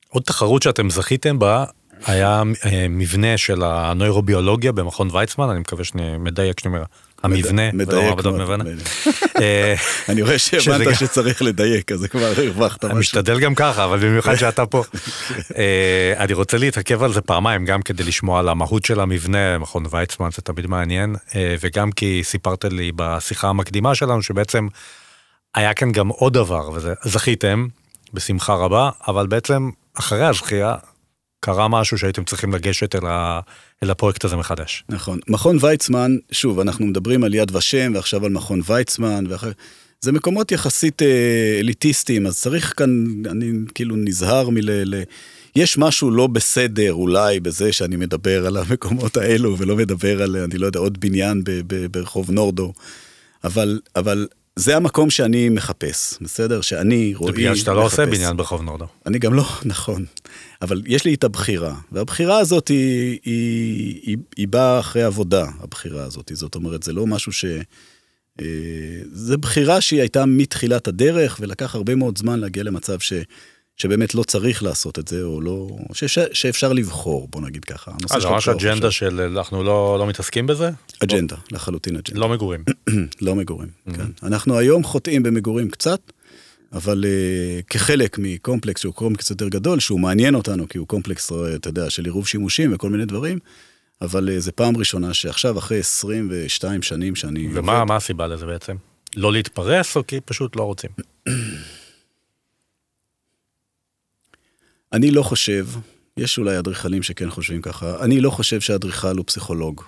עוד תחרות שאתם זכיתם בה היה אה, מבנה של הנוירוביולוגיה במכון ויצמן, אני מקווה שאני מדייק שאני אומר, המבנה, מדייק מאוד. אה, אני רואה שהבנת שצריך לדייק, אז כבר הרווחת משהו. אני משתדל גם ככה, אבל במיוחד שאתה פה. אני רוצה להתעכב על זה פעמיים, גם כדי לשמוע על המהות של המבנה, מכון ויצמן זה תמיד מעניין, וגם כי סיפרת לי בשיחה המקדימה שלנו, שבעצם היה כאן גם עוד דבר, וזה זכיתם, בשמחה רבה, אבל בעצם אחרי הזכייה, קרה משהו שהייתם צריכים לגשת אל, ה, אל הפרויקט הזה מחדש. נכון. מכון ויצמן, שוב, אנחנו מדברים על יד ושם, ועכשיו על מכון ויצמן, ואחר... זה מקומות יחסית אה, אליטיסטיים, אז צריך כאן, אני כאילו נזהר מל... ל... יש משהו לא בסדר אולי בזה שאני מדבר על המקומות האלו ולא מדבר על, אני לא יודע, עוד בניין ב, ב, ברחוב נורדו, אבל, אבל זה המקום שאני מחפש, בסדר? שאני, רועי, מחפש. בגלל שאתה לא עושה בניין ברחוב נורדו. אני גם לא, נכון. אבל יש לי את הבחירה, והבחירה הזאת היא, היא, היא, היא באה אחרי עבודה, הבחירה הזאת. זאת אומרת, זה לא משהו ש... אה, זה בחירה שהיא הייתה מתחילת הדרך, ולקח הרבה מאוד זמן להגיע למצב ש... שבאמת לא צריך לעשות את זה, או לא... ש, שאפשר לבחור, בוא נגיד ככה. אז זה ממש אג'נדה של אנחנו לא, לא מתעסקים בזה? אג'נדה, לא. לחלוטין אג'נדה. לא מגורים. לא מגורים, mm-hmm. כן. אנחנו היום חוטאים במגורים קצת, אבל אה, כחלק מקומפלקס שהוא קומפלקס יותר גדול, שהוא מעניין אותנו, כי הוא קומפלקס, אה, אתה יודע, של עירוב שימושים וכל מיני דברים, אבל אה, זה פעם ראשונה שעכשיו, אחרי 22 שנים שאני... ומה עובד, הסיבה לזה בעצם? לא להתפרס, או כי פשוט לא רוצים? אני לא חושב, יש אולי אדריכלים שכן חושבים ככה, אני לא חושב שאדריכל הוא פסיכולוג.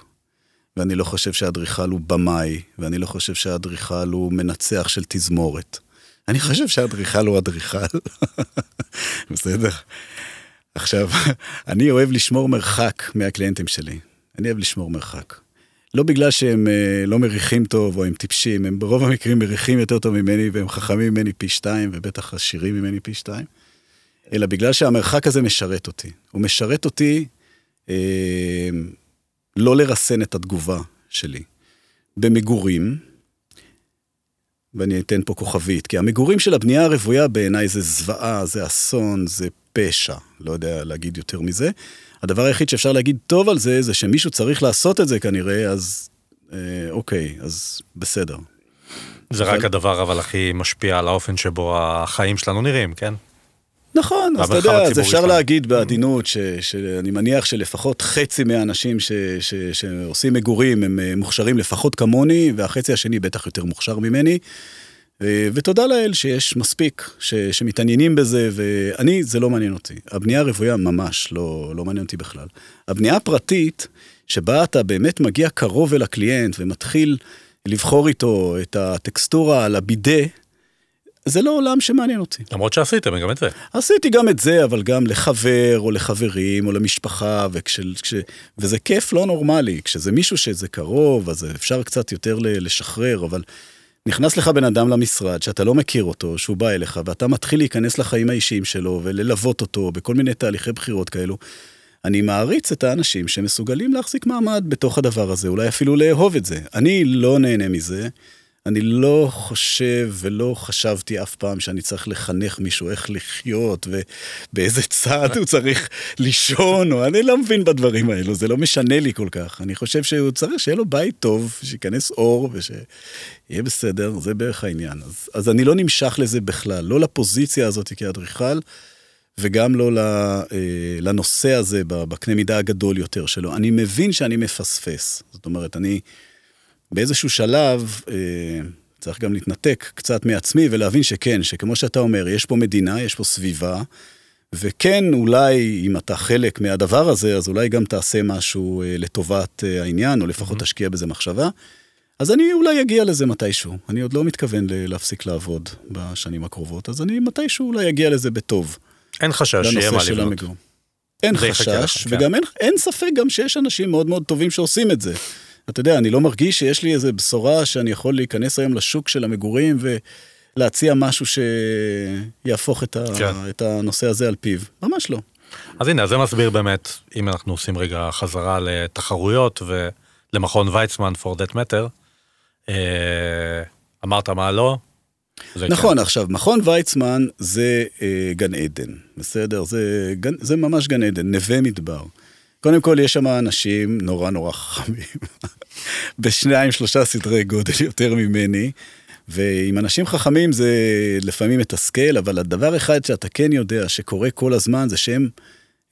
ואני לא חושב שאדריכל הוא במאי, ואני לא חושב שאדריכל הוא מנצח של תזמורת. אני חושב שאדריכל הוא אדריכל. בסדר? עכשיו, אני אוהב לשמור מרחק מהקליינטים שלי. אני אוהב לשמור מרחק. לא בגלל שהם אה, לא מריחים טוב או הם טיפשים, הם ברוב המקרים מריחים יותר טוב ממני והם חכמים ממני פי שתיים ובטח עשירים ממני פי שתיים, אלא בגלל שהמרחק הזה משרת אותי. הוא משרת אותי אה, לא לרסן את התגובה שלי. במגורים, ואני אתן פה כוכבית, כי המגורים של הבנייה הרוויה בעיניי זה זוועה, זה אסון, זה פשע, לא יודע להגיד יותר מזה. הדבר היחיד שאפשר להגיד טוב על זה, זה שמישהו צריך לעשות את זה כנראה, אז אה, אוקיי, אז בסדר. זה אבל... רק הדבר אבל הכי משפיע על האופן שבו החיים שלנו נראים, כן? נכון, אז אתה יודע, אז אפשר שלנו. להגיד בעדינות ש, שאני מניח שלפחות חצי מהאנשים ש, ש, שעושים מגורים הם אה, מוכשרים לפחות כמוני, והחצי השני בטח יותר מוכשר ממני. אה, ותודה לאל שיש מספיק ש, שמתעניינים בזה, ואני, זה לא מעניין אותי. הבנייה הרוויה ממש לא, לא מעניין אותי בכלל. הבנייה הפרטית, שבה אתה באמת מגיע קרוב אל הקליינט ומתחיל לבחור איתו את הטקסטורה על הבידה, זה לא עולם שמעניין אותי. למרות שעשיתם גם את זה. עשיתי גם את זה, אבל גם לחבר, או לחברים, או למשפחה, וכש, כש, וזה כיף לא נורמלי. כשזה מישהו שזה קרוב, אז אפשר קצת יותר לשחרר, אבל נכנס לך בן אדם למשרד שאתה לא מכיר אותו, שהוא בא אליך, ואתה מתחיל להיכנס לחיים האישיים שלו, וללוות אותו בכל מיני תהליכי בחירות כאלו. אני מעריץ את האנשים שמסוגלים להחזיק מעמד בתוך הדבר הזה, אולי אפילו לאהוב את זה. אני לא נהנה מזה. אני לא חושב ולא חשבתי אף פעם שאני צריך לחנך מישהו איך לחיות ובאיזה צד הוא צריך לישון, או אני לא מבין בדברים האלו, זה לא משנה לי כל כך. אני חושב שהוא צריך שיהיה לו בית טוב, שייכנס אור ושיהיה בסדר, זה בערך העניין. אז, אז אני לא נמשך לזה בכלל, לא לפוזיציה הזאת כאדריכל. וגם לא אה, לנושא הזה בקנה מידה הגדול יותר שלו. אני מבין שאני מפספס. זאת אומרת, אני באיזשהו שלב אה, צריך גם להתנתק קצת מעצמי ולהבין שכן, שכמו שאתה אומר, יש פה מדינה, יש פה סביבה, וכן, אולי אם אתה חלק מהדבר הזה, אז אולי גם תעשה משהו אה, לטובת אה, העניין, או לפחות mm-hmm. תשקיע בזה מחשבה. אז אני אולי אגיע לזה מתישהו. אני עוד לא מתכוון להפסיק לעבוד בשנים הקרובות, אז אני מתישהו אולי אגיע לזה בטוב. אין חשש שיהיה מה לבנות. אין חשש, כן. וגם אין, אין ספק גם שיש אנשים מאוד מאוד טובים שעושים את זה. אתה יודע, אני לא מרגיש שיש לי איזו בשורה שאני יכול להיכנס היום לשוק של המגורים ולהציע משהו שיהפוך את, ה... כן. את הנושא הזה על פיו. ממש לא. אז הנה, זה מסביר באמת, אם אנחנו עושים רגע חזרה לתחרויות ולמכון ויצמן for that matter, אה, אמרת מה לא? נכון, כן. עכשיו, מכון ויצמן זה אה, גן עדן, בסדר? זה, גן, זה ממש גן עדן, נווה מדבר. קודם כל, יש שם אנשים נורא נורא חכמים, בשניים, שלושה סדרי גודל יותר ממני, ועם אנשים חכמים זה לפעמים מתסכל, אבל הדבר אחד שאתה כן יודע שקורה כל הזמן זה שהם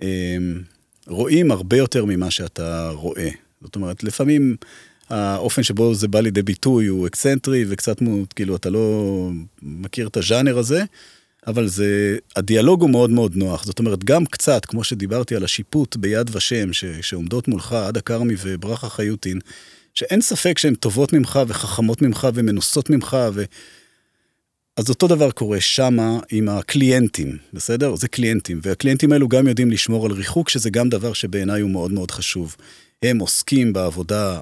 הם, אמ, רואים הרבה יותר ממה שאתה רואה. זאת אומרת, לפעמים האופן שבו זה בא לידי ביטוי הוא אקסצנטרי וקצת, כאילו, אתה לא מכיר את הז'אנר הזה. אבל זה, הדיאלוג הוא מאוד מאוד נוח. זאת אומרת, גם קצת, כמו שדיברתי על השיפוט ביד ושם, ש, שעומדות מולך עדה כרמי וברכה חיוטין, שאין ספק שהן טובות ממך וחכמות ממך ומנוסות ממך, ו... אז אותו דבר קורה שמה עם הקליינטים, בסדר? זה קליינטים, והקליינטים האלו גם יודעים לשמור על ריחוק, שזה גם דבר שבעיניי הוא מאוד מאוד חשוב. הם עוסקים בעבודה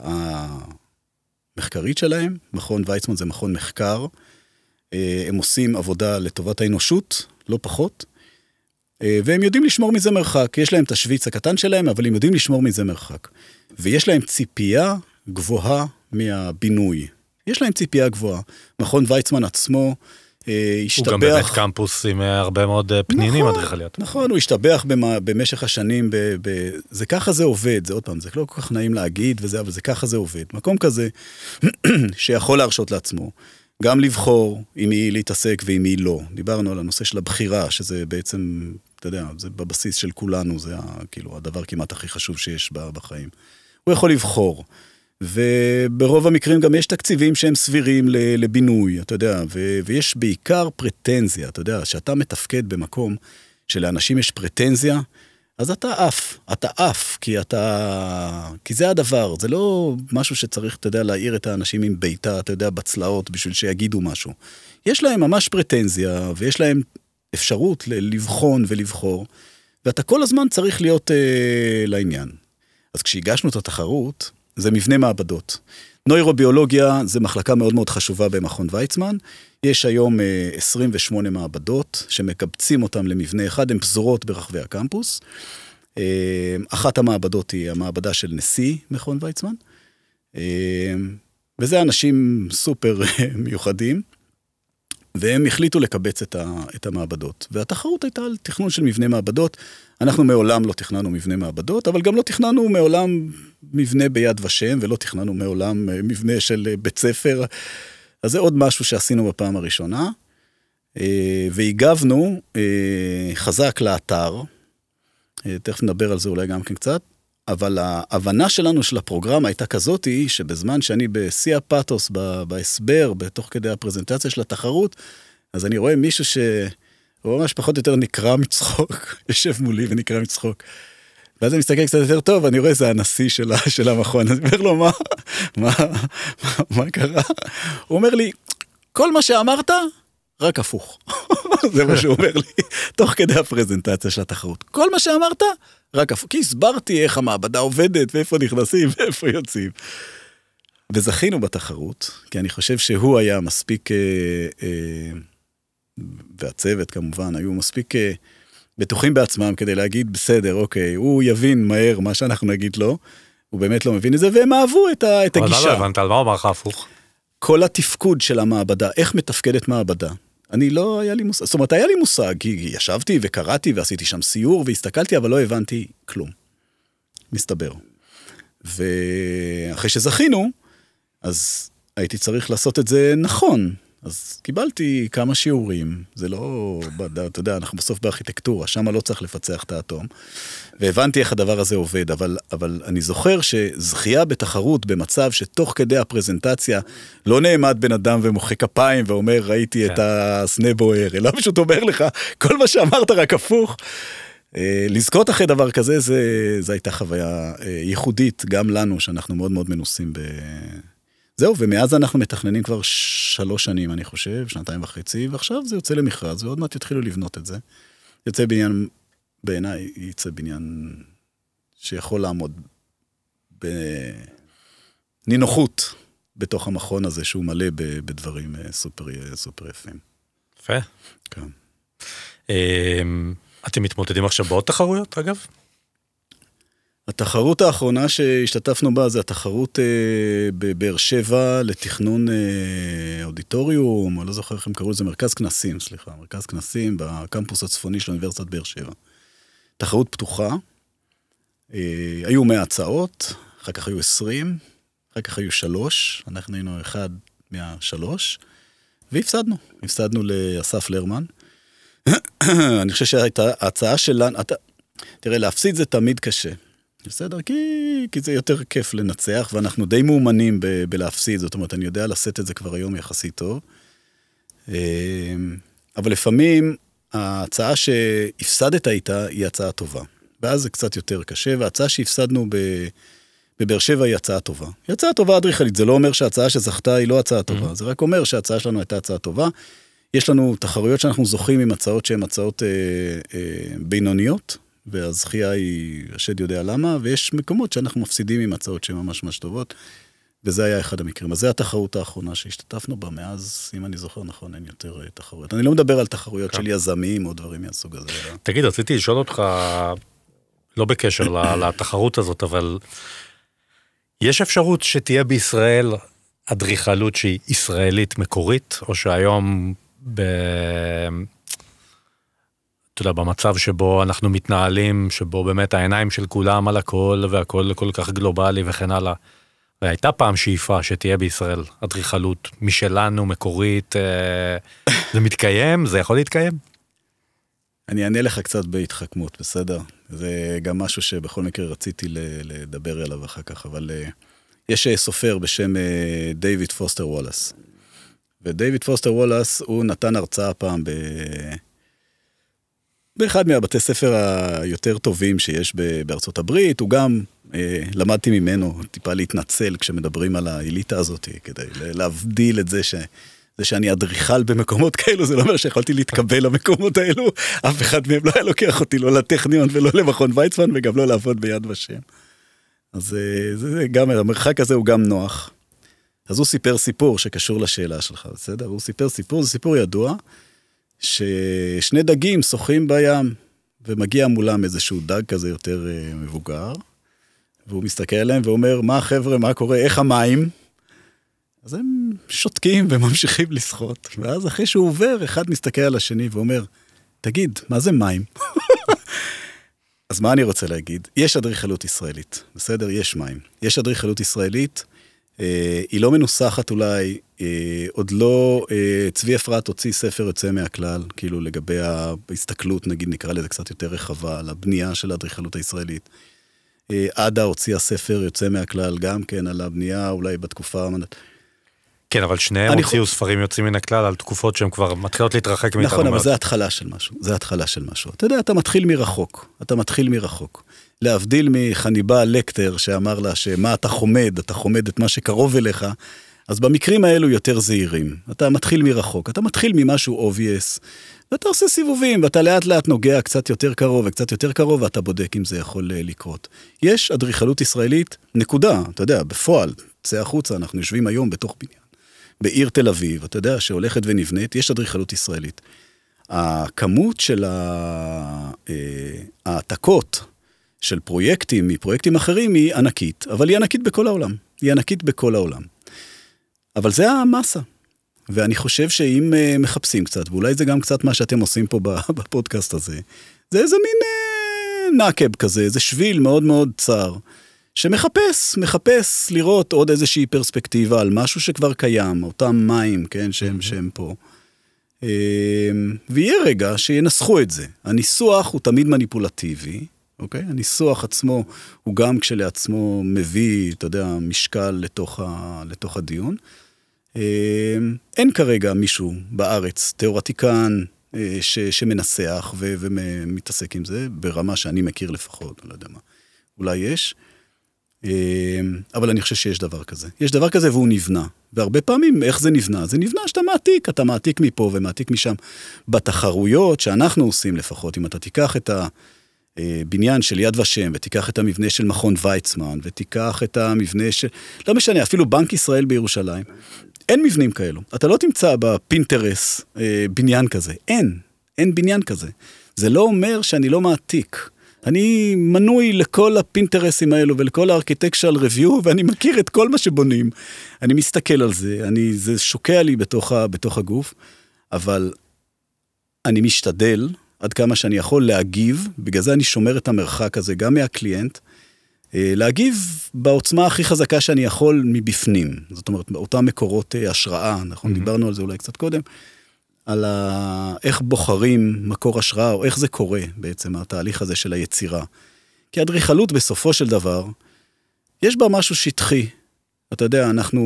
המחקרית שלהם, מכון ויצמן זה מכון מחקר, אה, הם עושים עבודה לטובת האנושות, לא פחות, אה, והם יודעים לשמור מזה מרחק. יש להם את השוויץ הקטן שלהם, אבל הם יודעים לשמור מזה מרחק. ויש להם ציפייה גבוהה מהבינוי. יש להם ציפייה גבוהה. מכון ויצמן עצמו אה, השתבח... הוא גם באמת קמפוס עם הרבה מאוד פנינים נכון, אדריכליות. נכון, הוא השתבח במשך השנים, ב, ב, זה ככה זה עובד, זה עוד פעם, זה לא כל כך נעים להגיד וזה, אבל זה ככה זה עובד. מקום כזה שיכול להרשות לעצמו. גם לבחור עם מי להתעסק ועם מי לא. דיברנו על הנושא של הבחירה, שזה בעצם, אתה יודע, זה בבסיס של כולנו, זה כאילו הדבר כמעט הכי חשוב שיש בחיים. הוא יכול לבחור. וברוב המקרים גם יש תקציבים שהם סבירים לבינוי, אתה יודע, ו- ויש בעיקר פרטנזיה, אתה יודע, שאתה מתפקד במקום שלאנשים יש פרטנזיה, אז אתה עף, אתה עף, כי אתה... כי זה הדבר, זה לא משהו שצריך, אתה יודע, להעיר את האנשים עם בעיטה, אתה יודע, בצלעות, בשביל שיגידו משהו. יש להם ממש פרטנזיה, ויש להם אפשרות לבחון ולבחור, ואתה כל הזמן צריך להיות אה, לעניין. אז כשהגשנו את התחרות, זה מבנה מעבדות. נוירוביולוגיה זה מחלקה מאוד מאוד חשובה במכון ויצמן. יש היום 28 אה, מעבדות שמקבצים אותן למבנה אחד, הן פזורות ברחבי הקמפוס. אה, אחת המעבדות היא המעבדה של נשיא מכון ויצמן. אה, וזה אנשים סופר מיוחדים. והם החליטו לקבץ את, המעבדות. והתחרות הייתה על תכנון של מבנה מעבדות. אנחנו מעולם לא תכננו מבנה מעבדות, אבל גם לא תכננו מעולם מבנה ביד ושם, ולא תכננו מעולם אה, מבנה של אה, בית ספר. אז זה עוד משהו שעשינו בפעם הראשונה. אה, והגבנו חזק לאתר, תכף נדבר על זה אולי גם כן קצת, אבל ההבנה שלנו של הפרוגרמה הייתה כזאתי, שבזמן שאני בשיא הפאתוס, בהסבר, בתוך כדי הפרזנטציה של התחרות, אז אני רואה מישהו שהוא ממש פחות או יותר נקרע מצחוק, יושב מולי ונקרע מצחוק. ואז אני מסתכל קצת יותר טוב, אני רואה זה הנשיא של, של המכון, אני אומר לו, מה, מה, מה קרה? הוא אומר לי, כל מה שאמרת, רק הפוך. זה מה שהוא אומר לי, תוך כדי הפרזנטציה של התחרות. כל מה שאמרת, רק הפוך. כי הסברתי איך המעבדה עובדת, ואיפה נכנסים ואיפה יוצאים. וזכינו בתחרות, כי אני חושב שהוא היה מספיק, אה, אה, והצוות כמובן, היו מספיק אה, בטוחים בעצמם כדי להגיד, בסדר, אוקיי, הוא יבין מהר מה שאנחנו נגיד לו, הוא באמת לא מבין את זה, והם אהבו את, ה, את הגישה. אבל לא הבנת, על מה הוא אמר לך הפוך? כל התפקוד של המעבדה, איך מתפקדת מעבדה. אני לא היה לי מושג, זאת אומרת, היה לי מושג, כי ישבתי וקראתי ועשיתי שם סיור והסתכלתי, אבל לא הבנתי כלום. מסתבר. ואחרי שזכינו, אז הייתי צריך לעשות את זה נכון. אז קיבלתי כמה שיעורים, זה לא, אתה יודע, אנחנו בסוף בארכיטקטורה, שם לא צריך לפצח את האטום. והבנתי איך הדבר הזה עובד, אבל, אבל אני זוכר שזכייה בתחרות במצב שתוך כדי הפרזנטציה לא נעמד בן אדם ומוחא כפיים ואומר, ראיתי כן. את הסנה בוער, אלא פשוט אומר לך, כל מה שאמרת רק הפוך. אה, לזכות אחרי דבר כזה, זה, זה הייתה חוויה אה, ייחודית גם לנו, שאנחנו מאוד מאוד מנוסים ב... זהו, ומאז אנחנו מתכננים כבר שלוש שנים, אני חושב, שנתיים וחצי, ועכשיו זה יוצא למכרז, ועוד מעט יתחילו לבנות את זה. יוצא בניין, בעיניי, יצא בניין שיכול לעמוד בנינוחות בתוך המכון הזה, שהוא מלא בדברים אה, סופר, סופר יפים. יפה. כן. אמ, אתם מתמודדים עכשיו בעוד תחרויות, אגב? התחרות האחרונה שהשתתפנו בה זה התחרות אה, בבאר שבע לתכנון אה, אודיטוריום, אני לא זוכר איך הם קראו לזה, מרכז כנסים, סליחה, מרכז כנסים בקמפוס הצפוני של אוניברסיטת באר שבע. תחרות פתוחה, אה, היו 100 הצעות, אחר כך היו 20, אחר כך היו שלוש, אנחנו היינו אחד מהשלוש, והפסדנו, הפסדנו לאסף לרמן. אני חושב שהייתה ההצעה שלנו, אתה, תראה, להפסיד זה תמיד קשה. בסדר, כי, כי זה יותר כיף לנצח, ואנחנו די מאומנים ב, בלהפסיד, זאת אומרת, אני יודע לשאת את זה כבר היום יחסית טוב. אמ, אבל לפעמים ההצעה שהפסדת איתה היא הצעה טובה, ואז זה קצת יותר קשה, וההצעה שהפסדנו ב... בבאר שבע היא הצעה טובה. היא הצעה טובה אדריכלית, זה לא אומר שההצעה שזכתה היא לא הצעה טובה, mm-hmm. זה רק אומר שההצעה שלנו הייתה הצעה טובה. יש לנו תחרויות שאנחנו זוכים עם הצעות שהן הצעות אה, אה, בינוניות, והזכייה היא, השד יודע למה, ויש מקומות שאנחנו מפסידים עם הצעות שהן ממש ממש טובות, וזה היה אחד המקרים. אז זו התחרות האחרונה שהשתתפנו בה, מאז, אם אני זוכר נכון, אין יותר אה, תחרויות. אני לא מדבר על תחרויות כן. של יזמים או דברים מהסוג הזה. תגיד, רציתי לשאול אותך, לא בקשר לתחרות הזאת, אבל יש אפשרות שתהיה בישראל אדריכלות שהיא ישראלית מקורית, או שהיום ב... אתה יודע, במצב שבו אנחנו מתנהלים, שבו באמת העיניים של כולם על הכל, והכל כל כך גלובלי וכן הלאה. והייתה פעם שאיפה שתהיה בישראל אדריכלות משלנו, מקורית, אה, זה מתקיים? זה יכול להתקיים? אני אענה לך קצת בהתחכמות, בסדר? זה גם משהו שבכל מקרה רציתי לדבר עליו אחר כך, אבל אה, יש אה, סופר בשם אה, דיוויד פוסטר וולאס. ודייוויד פוסטר וולאס, הוא נתן הרצאה פעם ב... באחד מהבתי ספר היותר טובים שיש בארצות הברית, הוא גם, אה, למדתי ממנו טיפה להתנצל כשמדברים על האליטה הזאת, כדי להבדיל את זה ש... זה שאני אדריכל במקומות כאלו, זה לא אומר שיכולתי להתקבל למקומות האלו, אף אחד מהם לא היה לוקח אותי לא לטכניון ולא למכון ויצמן וגם לא לעבוד ביד ושם. אז זה, זה גם, המרחק הזה הוא גם נוח. אז הוא סיפר סיפור שקשור לשאלה שלך, בסדר? הוא סיפר סיפור, זה סיפור ידוע, ששני דגים שוחים בים, ומגיע מולם איזשהו דג כזה יותר uh, מבוגר, והוא מסתכל עליהם ואומר, מה חבר'ה, מה קורה, איך המים? אז הם שותקים וממשיכים לשחות, ואז אחרי שהוא עובר, אחד מסתכל על השני ואומר, תגיד, מה זה מים? אז מה אני רוצה להגיד? יש אדריכלות ישראלית, בסדר? יש מים. יש אדריכלות ישראלית, אה, היא לא מנוסחת אולי, אה, עוד לא, אה, צבי אפרת הוציא ספר יוצא מהכלל, כאילו לגבי ההסתכלות, נגיד נקרא לזה קצת יותר רחבה, על הבנייה של האדריכלות הישראלית. עדה הוציאה ספר יוצא מהכלל, גם כן על הבנייה אולי בתקופה... כן, אבל שניהם הוציאו. ספרים יוצאים מן הכלל על תקופות שהן כבר מתחילות להתרחק מאיתנו. נכון, אבל זה התחלה של משהו, זה התחלה של משהו. אתה יודע, אתה מתחיל מרחוק, אתה מתחיל מרחוק. להבדיל מחניבה לקטר שאמר לה שמה אתה חומד, אתה חומד את מה שקרוב אליך, אז במקרים האלו יותר זהירים. אתה מתחיל מרחוק, אתה מתחיל ממשהו obvious, ואתה עושה סיבובים, ואתה לאט לאט נוגע קצת יותר קרוב וקצת יותר קרוב, ואתה בודק אם זה יכול אה, לקרות. יש אדריכלות ישראלית, נקודה, אתה יודע, בפועל, צא החוצה, אנחנו יושבים היום בתוך בניין. בעיר תל אביב, אתה יודע, שהולכת ונבנית, יש אדריכלות ישראלית. הכמות של אה, ההעתקות של פרויקטים מפרויקטים אחרים היא ענקית, אבל היא ענקית בכל העולם. היא ענקית בכל העולם. אבל זה המסה. ואני חושב שאם uh, מחפשים קצת, ואולי זה גם קצת מה שאתם עושים פה בפודקאסט הזה, זה איזה מין uh, נקב כזה, איזה שביל מאוד מאוד צר, שמחפש, מחפש לראות עוד איזושהי פרספקטיבה על משהו שכבר קיים, אותם מים, כן, שהם, שהם פה. Uh, ויהיה רגע שינסחו את זה. הניסוח הוא תמיד מניפולטיבי, אוקיי? הניסוח עצמו הוא גם כשלעצמו מביא, אתה יודע, משקל לתוך, ה, לתוך הדיון. אמ, אין כרגע מישהו בארץ, תיאורטיקן, אה, ש, שמנסח ו, ומתעסק עם זה, ברמה שאני מכיר לפחות, לא יודע מה. אולי יש. אמ, אבל אני חושב שיש דבר כזה. יש דבר כזה והוא נבנה. והרבה פעמים, איך זה נבנה? זה נבנה שאתה מעתיק, אתה מעתיק מפה ומעתיק משם. בתחרויות שאנחנו עושים לפחות, אם אתה תיקח את ה... אה, של יד ושם, ותיקח את המבנה של מכון ויצמן, ותיקח את המבנה של... לא משנה, אפילו בנק ישראל בירושלים. אין מבנים כאלו. אתה לא תמצא בפינטרס אה, בניין כזה. אין. אין בניין כזה. זה לא אומר שאני לא מעתיק. אני מנוי לכל הפינטרסים האלו ולכל ה Architectural Review, ואני מכיר את כל מה שבונים. אני מסתכל על זה, אני, זה שוקע לי בתוך, ה, בתוך הגוף, אבל אני משתדל, עד כמה שאני יכול להגיב, בגלל זה אני שומר את המרחק הזה גם מה client, אה, להגיב בעוצמה הכי חזקה שאני יכול מבפנים. זאת אומרת, אותם מקורות אה, השראה, נכון? Mm-hmm. דיברנו על זה אולי קצת קודם, על ה... איך בוחרים מקור השראה, או איך זה קורה בעצם, התהליך הזה של היצירה. כי אדריכלות בסופו של דבר, יש בה משהו שטחי. אתה יודע, אנחנו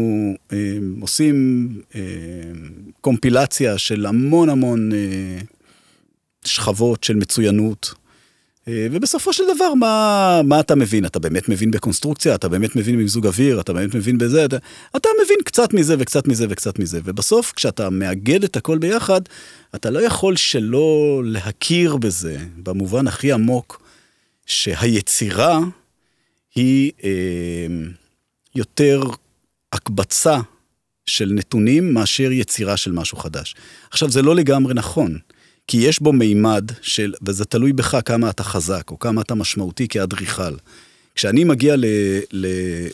אה, עושים אה, קומפילציה של המון המון אה, שכבות של מצוינות. אה, ובסופו של דבר, מה, מה אתה מבין? אתה באמת מבין בקונסטרוקציה, אתה באמת מבין במיזוג אוויר, אתה באמת מבין בזה, אתה, אתה מבין קצת מזה וקצת מזה וקצת מזה. ובסוף, כשאתה מאגד את הכל ביחד, אתה לא יכול שלא להכיר בזה, במובן הכי עמוק, שהיצירה היא אה, יותר הקבצה של נתונים מאשר יצירה של משהו חדש. עכשיו, זה לא לגמרי נכון. כי יש בו מימד של, וזה תלוי בך כמה אתה חזק, או כמה אתה משמעותי כאדריכל. כשאני מגיע ל, ל,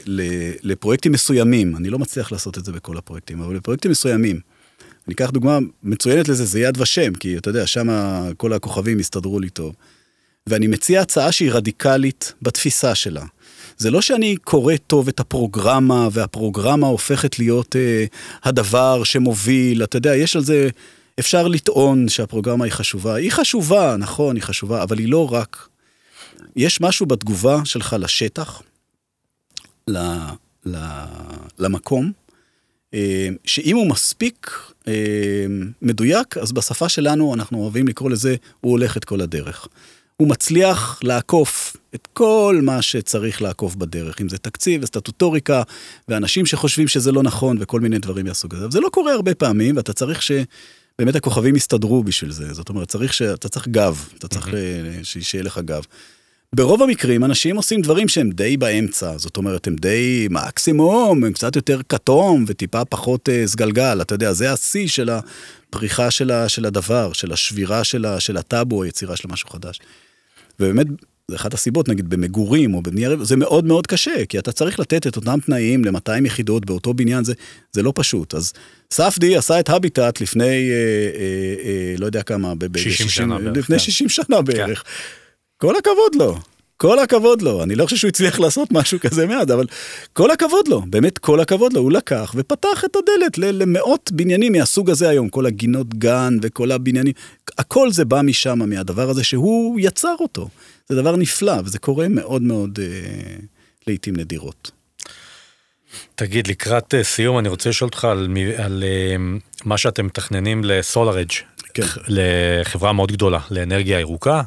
ל, לפרויקטים מסוימים, אני לא מצליח לעשות את זה בכל הפרויקטים, אבל לפרויקטים מסוימים, אני אקח דוגמה מצוינת לזה, זה יד ושם, כי אתה יודע, שם כל הכוכבים הסתדרו לי טוב. ואני מציע הצעה שהיא רדיקלית בתפיסה שלה. זה לא שאני קורא טוב את הפרוגרמה, והפרוגרמה הופכת להיות אה, הדבר שמוביל, אתה יודע, יש על זה אפשר לטעון שהפרוגרמה היא חשובה. היא חשובה, נכון, היא חשובה, אבל היא לא רק. יש משהו בתגובה שלך לשטח, למקום, אה, שאם הוא מספיק אה, מדויק, אז בשפה שלנו אנחנו אוהבים לקרוא לזה, הוא הולך את כל הדרך. הוא מצליח לעקוף את כל מה שצריך לעקוף בדרך, אם זה תקציב וסטטוטוריקה, ואנשים שחושבים שזה לא נכון וכל מיני דברים מהסוג הזה. זה לא קורה הרבה פעמים, ואתה צריך שבאמת הכוכבים יסתדרו בשביל זה. זאת אומרת, צריך שאתה צריך גב, אתה צריך שיהיה לך גב. ברוב המקרים אנשים עושים דברים שהם די באמצע, זאת אומרת, הם די מקסימום, הם קצת יותר כתום וטיפה פחות uh, סגלגל, אתה יודע, זה השיא של הפריחה של, ה, של הדבר, של השבירה של, ה, של הטאבו, היצירה של משהו חדש. ובאמת, זה אחת הסיבות, נגיד במגורים או בבנייה, זה מאוד מאוד קשה, כי אתה צריך לתת את אותם תנאים ל-200 יחידות באותו בניין, זה, זה לא פשוט. אז ספדי עשה את הביטט לפני, אה, אה, אה, לא יודע כמה, ב- 60 שנה בערך. לפני כן. 60 שנה בערך. כן. כל הכבוד לו, כל הכבוד לו. אני לא חושב שהוא הצליח לעשות משהו כזה מעט, אבל כל הכבוד לו, באמת כל הכבוד לו. הוא לקח ופתח את הדלת למאות בניינים מהסוג הזה היום, כל הגינות גן וכל הבניינים, הכל זה בא משם, מהדבר הזה שהוא יצר אותו. זה דבר נפלא, וזה קורה מאוד מאוד אה, לעיתים נדירות. תגיד, לקראת אה, סיום, אני רוצה לשאול אותך על, על אה, מה שאתם מתכננים לסולארג', כן. לחברה מאוד גדולה, לאנרגיה ירוקה,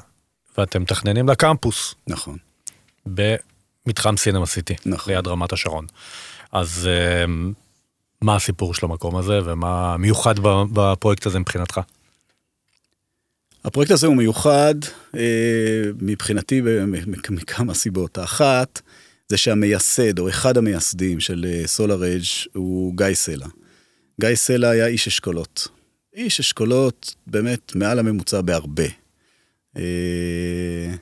ואתם מתכננים לקמפוס. נכון. במתחם סינמה סיטי, נכון. ליד רמת השרון. אז אה, מה הסיפור של המקום הזה, ומה מיוחד בפרויקט הזה מבחינתך? הפרויקט הזה הוא מיוחד אה, מבחינתי מכמה סיבות. האחת, זה שהמייסד, או אחד המייסדים של סולאר אג' הוא גיא סלע. גיא סלע היה איש אשכולות. איש אשכולות באמת מעל הממוצע בהרבה. אה,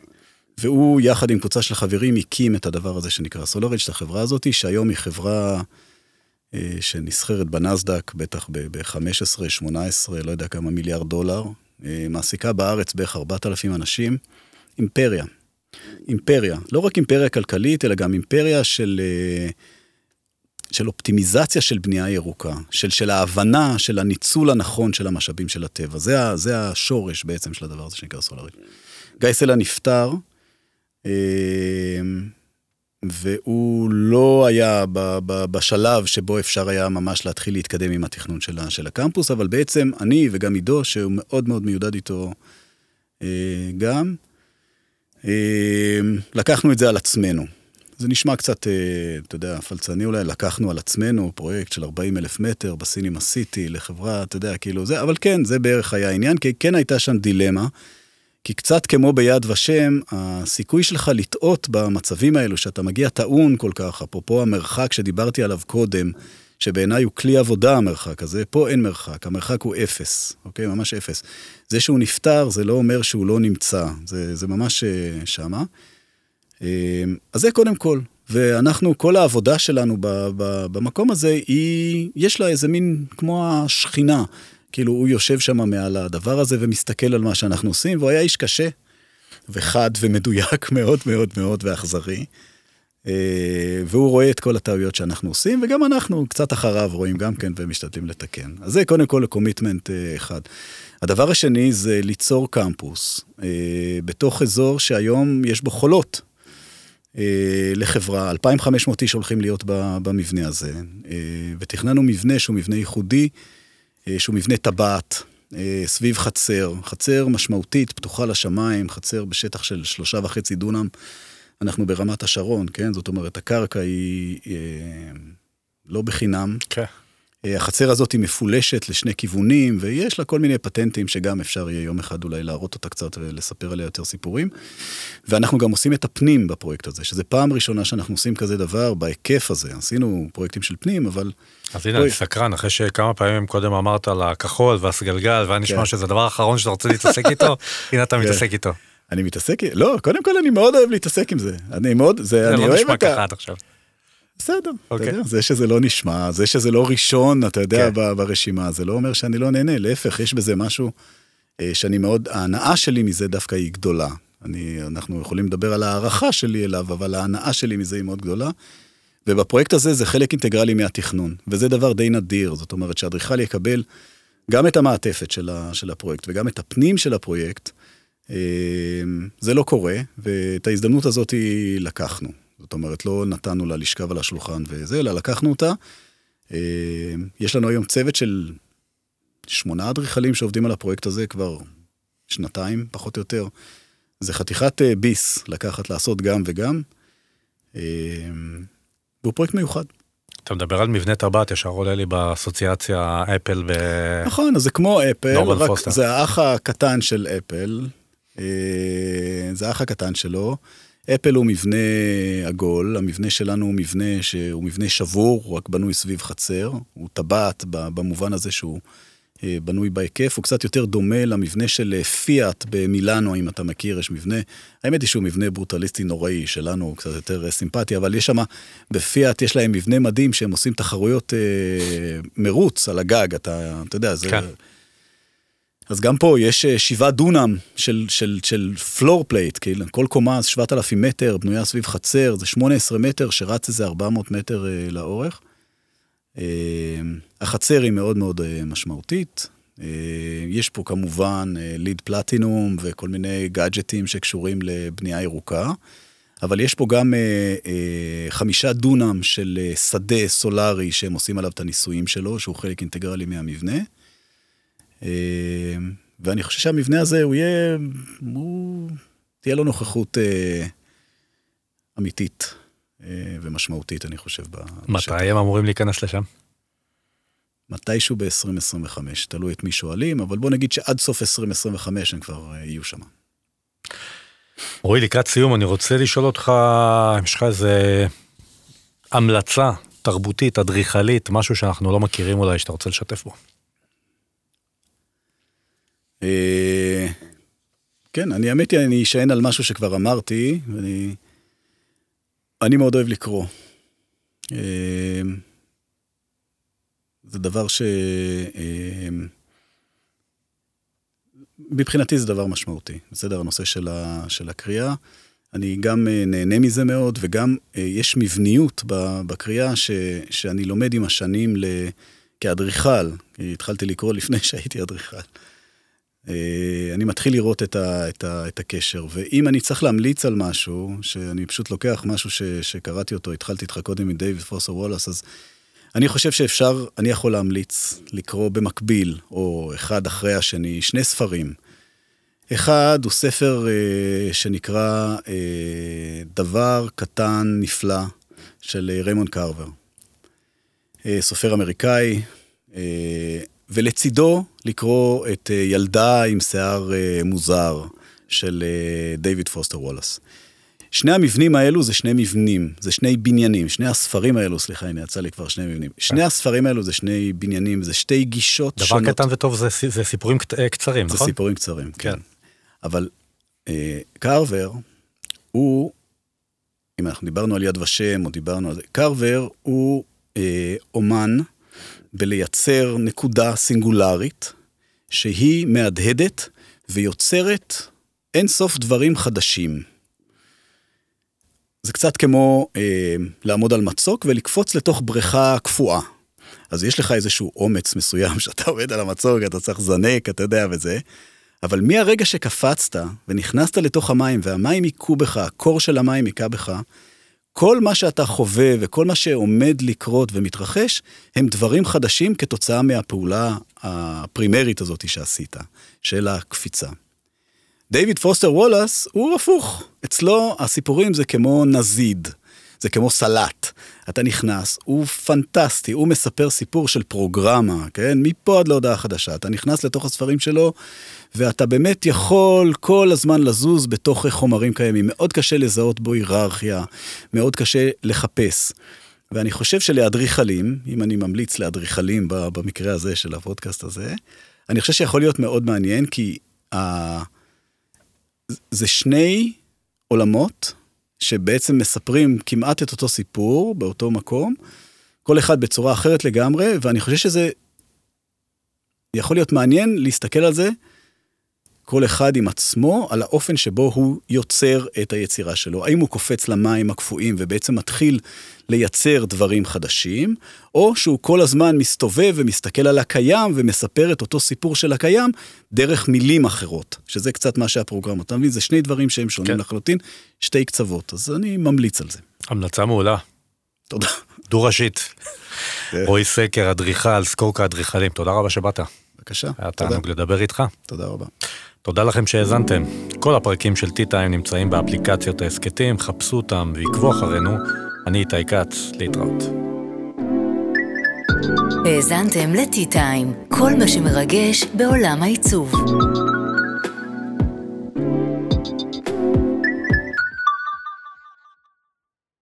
והוא, יחד עם קבוצה של חברים, הקים את הדבר הזה שנקרא סולארג', את החברה הזאת, שהיום היא חברה אה, שנסחרת בנסדק, בטח ב-15, 18, לא יודע כמה מיליארד דולר. אה, מעסיקה בארץ בערך 4,000 אנשים. אימפריה. אימפריה. לא רק אימפריה כלכלית, אלא גם אימפריה של, של אופטימיזציה של בנייה ירוקה, של, של ההבנה של הניצול הנכון של המשאבים של הטבע. זה, זה השורש בעצם של הדבר הזה שנקרא סולארי. גיא סלע נפטר, והוא לא היה בשלב שבו אפשר היה ממש להתחיל להתקדם עם התכנון של הקמפוס, אבל בעצם אני וגם עידו, שהוא מאוד מאוד מיודד איתו גם, לקחנו את זה על עצמנו. זה נשמע קצת, אתה יודע, פלצני אולי, לקחנו על עצמנו פרויקט של 40 אלף מטר בסינימה סיטי לחברה, אתה יודע, כאילו זה, אבל כן, זה בערך היה העניין, כי כן הייתה שם דילמה. כי קצת כמו ביד ושם, הסיכוי שלך לטעות במצבים האלו, שאתה מגיע טעון כל כך, אפרופו המרחק שדיברתי עליו קודם, שבעיניי הוא כלי עבודה המרחק הזה, פה אין מרחק, המרחק הוא אפס, אוקיי? ממש אפס. זה שהוא נפטר, זה לא אומר שהוא לא נמצא, זה, זה ממש שמה. אז זה קודם כל, ואנחנו, כל העבודה שלנו במקום הזה, היא, יש לה איזה מין כמו השכינה. כאילו, הוא יושב שם מעל הדבר הזה ומסתכל על מה שאנחנו עושים, והוא היה איש קשה, וחד ומדויק מאוד מאוד מאוד ואכזרי. והוא רואה את כל הטעויות שאנחנו עושים, וגם אנחנו קצת אחריו רואים גם כן ומשתדלים לתקן. אז זה קודם כל קומיטמנט אחד. הדבר השני זה ליצור קמפוס בתוך אזור שהיום יש בו חולות. לחברה, 2,500 איש הולכים להיות במבנה הזה, ותכננו מבנה שהוא מבנה ייחודי, שהוא מבנה טבעת, סביב חצר, חצר משמעותית, פתוחה לשמיים, חצר בשטח של שלושה וחצי דונם. אנחנו ברמת השרון, כן? זאת אומרת, הקרקע היא לא בחינם. כן. החצר הזאת היא מפולשת לשני כיוונים, ויש לה כל מיני פטנטים שגם אפשר יהיה יום אחד אולי להראות אותה קצת ולספר עליה יותר סיפורים. ואנחנו גם עושים את הפנים בפרויקט הזה, שזה פעם ראשונה שאנחנו עושים כזה דבר בהיקף הזה. עשינו פרויקטים של פנים, אבל... אז הנה, אני סקרן, אחרי שכמה פעמים קודם אמרת על הכחול והסגלגל, והיה נשמע שזה הדבר האחרון שאתה רוצה להתעסק איתו, הנה אתה מתעסק איתו. אני מתעסק, לא, קודם כל אני מאוד אוהב להתעסק עם זה. אני מאוד, זה, אני אוהב את ה... זה לא נשמע ככה עד עכשיו. בסדר, okay. אתה יודע, זה שזה לא נשמע, זה שזה לא ראשון, אתה יודע, okay. ברשימה, זה לא אומר שאני לא נהנה, להפך, יש בזה משהו שאני מאוד, ההנאה שלי מזה דווקא היא גדולה. אני, אנחנו יכולים לדבר על הערכה שלי אליו, אבל ההנאה שלי מזה היא מאוד גדולה. ובפרויקט הזה זה חלק אינטגרלי מהתכנון, וזה דבר די נדיר, זאת אומרת שאדריכל יקבל גם את המעטפת של, ה, של הפרויקט וגם את הפנים של הפרויקט, זה לא קורה, ואת ההזדמנות הזאת לקחנו. זאת אומרת, לא נתנו לה לשכב על השולחן וזה, אלא לקחנו אותה. אה, יש לנו היום צוות של שמונה אדריכלים שעובדים על הפרויקט הזה כבר שנתיים, פחות או יותר. זה חתיכת אה, ביס לקחת, לעשות גם וגם. אה, והוא פרויקט מיוחד. אתה מדבר על מבנה טבעת, ישר עולה לי באסוציאציה אפל ו... נכון, אז זה כמו אפל, רק פוסטר. זה האח הקטן של אפל. אה, זה האח הקטן שלו. אפל הוא מבנה עגול, המבנה שלנו הוא מבנה שהוא מבנה שבור, הוא רק בנוי סביב חצר. הוא טבעת במובן הזה שהוא בנוי בהיקף, הוא קצת יותר דומה למבנה של אה, פיאט במילאנו, אם אתה מכיר, יש מבנה, האמת היא שהוא מבנה ברוטליסטי נוראי, שלנו הוא קצת יותר אה, סימפטי, אבל יש שם, בפיאט יש להם מבנה מדהים שהם עושים תחרויות אה, מרוץ על הגג, אתה, אתה יודע, זה... כן. אז גם פה יש אה, שבעה דונם של, של, של floor plate, כאילו, כל קומה זה 7,000 מטר, בנויה סביב חצר, זה 18 מטר, שרץ איזה 400 מטר אה, לאורך. אה, החצר היא מאוד מאוד אה, משמעותית. אה, יש פה כמובן אה, ליד פלטינום וכל מיני גאדג'טים שקשורים לבנייה ירוקה, אבל יש פה גם חמישה דונם של שדה סולארי שהם עושים עליו את הניסויים שלו, שהוא חלק אינטגרלי מהמבנה. ואני חושב שהמבנה הזה, הוא יהיה, הוא, תהיה לו נוכחות אמיתית ומשמעותית, אני חושב. בשטח. מתי הם אמורים להיכנס לשם? מתישהו ב-2025, תלוי את מי שואלים, אבל בוא נגיד שעד סוף 2025 הם כבר אה, יהיו שם. רועי, לקראת סיום, אני רוצה לשאול אותך, אם יש לך איזה המלצה תרבותית, אדריכלית, משהו שאנחנו לא מכירים אולי, שאתה רוצה לשתף בו. אה, כן, אני האמת היא, אני אשען על משהו שכבר אמרתי, ואני אני מאוד אוהב לקרוא. אה, זה דבר ש... אה, מבחינתי זה דבר משמעותי, בסדר? הנושא של, ה, של הקריאה. אני גם אה, נהנה מזה מאוד, וגם יש מבניות בקריאה ש, שאני לומד עם השנים ל, כאדריכל. התחלתי לקרוא לפני שהייתי אדריכל. אה, אני מתחיל לראות את, ה, את, ה, את הקשר, ואם אני צריך להמליץ על משהו, שאני פשוט לוקח משהו ש, שקראתי אותו, התחלתי איתך קודם עם דיוויד פוסר וולאס, אז אני חושב שאפשר, אני יכול להמליץ לקרוא במקביל, או אחד אחרי השני, שני ספרים. אחד הוא ספר אה, שנקרא אה, דבר קטן נפלא של אה, ריימון קרבר. אה, סופר אמריקאי, אה, ולצידו לקרוא את אה, ילדה עם שיער אה, מוזר של אה, דיוויד פוסטר וולאס. שני המבנים האלו זה שני מבנים, זה שני בניינים, שני הספרים האלו, סליחה, הנה יצא לי כבר שני מבנים. שני הספרים האלו זה שני בניינים, זה שתי גישות דבר שונות. קטן וטוב זה, זה סיפורים קצרים, זה נכון? סיפורים קצרים, כן. כן. אבל אה, קרבר, הוא, אם אנחנו דיברנו על יד ושם, או דיברנו על זה, קרבר הוא אה, אומן בלייצר נקודה סינגולרית, שהיא מהדהדת ויוצרת אין סוף דברים חדשים. זה קצת כמו אה, לעמוד על מצוק ולקפוץ לתוך בריכה קפואה. אז יש לך איזשהו אומץ מסוים שאתה עומד על המצוק, אתה צריך זנק, אתה יודע וזה, אבל מהרגע שקפצת ונכנסת לתוך המים והמים היכו בך, הקור של המים היכה בך, כל מה שאתה חווה וכל מה שעומד לקרות ומתרחש, הם דברים חדשים כתוצאה מהפעולה הפרימרית הזאת שעשית, של הקפיצה. דיוויד פוסטר וולאס הוא הפוך. אצלו הסיפורים זה כמו נזיד, זה כמו סלט. אתה נכנס, הוא פנטסטי, הוא מספר סיפור של פרוגרמה, כן? מפה עד להודעה חדשה. אתה נכנס לתוך הספרים שלו, ואתה באמת יכול כל הזמן לזוז בתוך חומרים קיימים. מאוד קשה לזהות בו היררכיה, מאוד קשה לחפש. ואני חושב שלאדריכלים, אם אני ממליץ לאדריכלים במקרה הזה של הפודקאסט הזה, אני חושב שיכול להיות מאוד מעניין, כי ה... זה שני עולמות שבעצם מספרים כמעט את אותו סיפור באותו מקום, כל אחד בצורה אחרת לגמרי, ואני חושב שזה יכול להיות מעניין להסתכל על זה כל אחד עם עצמו, על האופן שבו הוא יוצר את היצירה שלו. האם הוא קופץ למים הקפואים ובעצם מתחיל לייצר דברים חדשים, או שהוא כל הזמן מסתובב ומסתכל על הקיים ומספר את אותו סיפור של הקיים דרך מילים אחרות, שזה קצת מה שהפרוגרמה, אתה מבין? זה שני דברים שהם שונים כן. לחלוטין, שתי קצוות, אז אני ממליץ על זה. המלצה מעולה. תודה. דו-ראשית. רועי סקר, אדריכל, סקורקה אדריכלים, תודה רבה שבאת. בבקשה. היה תענוג לדבר איתך. תודה רבה. תודה לכם שהאזנתם. כל הפרקים של T-Time נמצאים באפליקציות ההסכתים, חפשו אותם ועקבו אחרינו. אני איתי כץ, להתראות. האזנתם ל-T-Time, כל מה שמרגש בעולם העיצוב.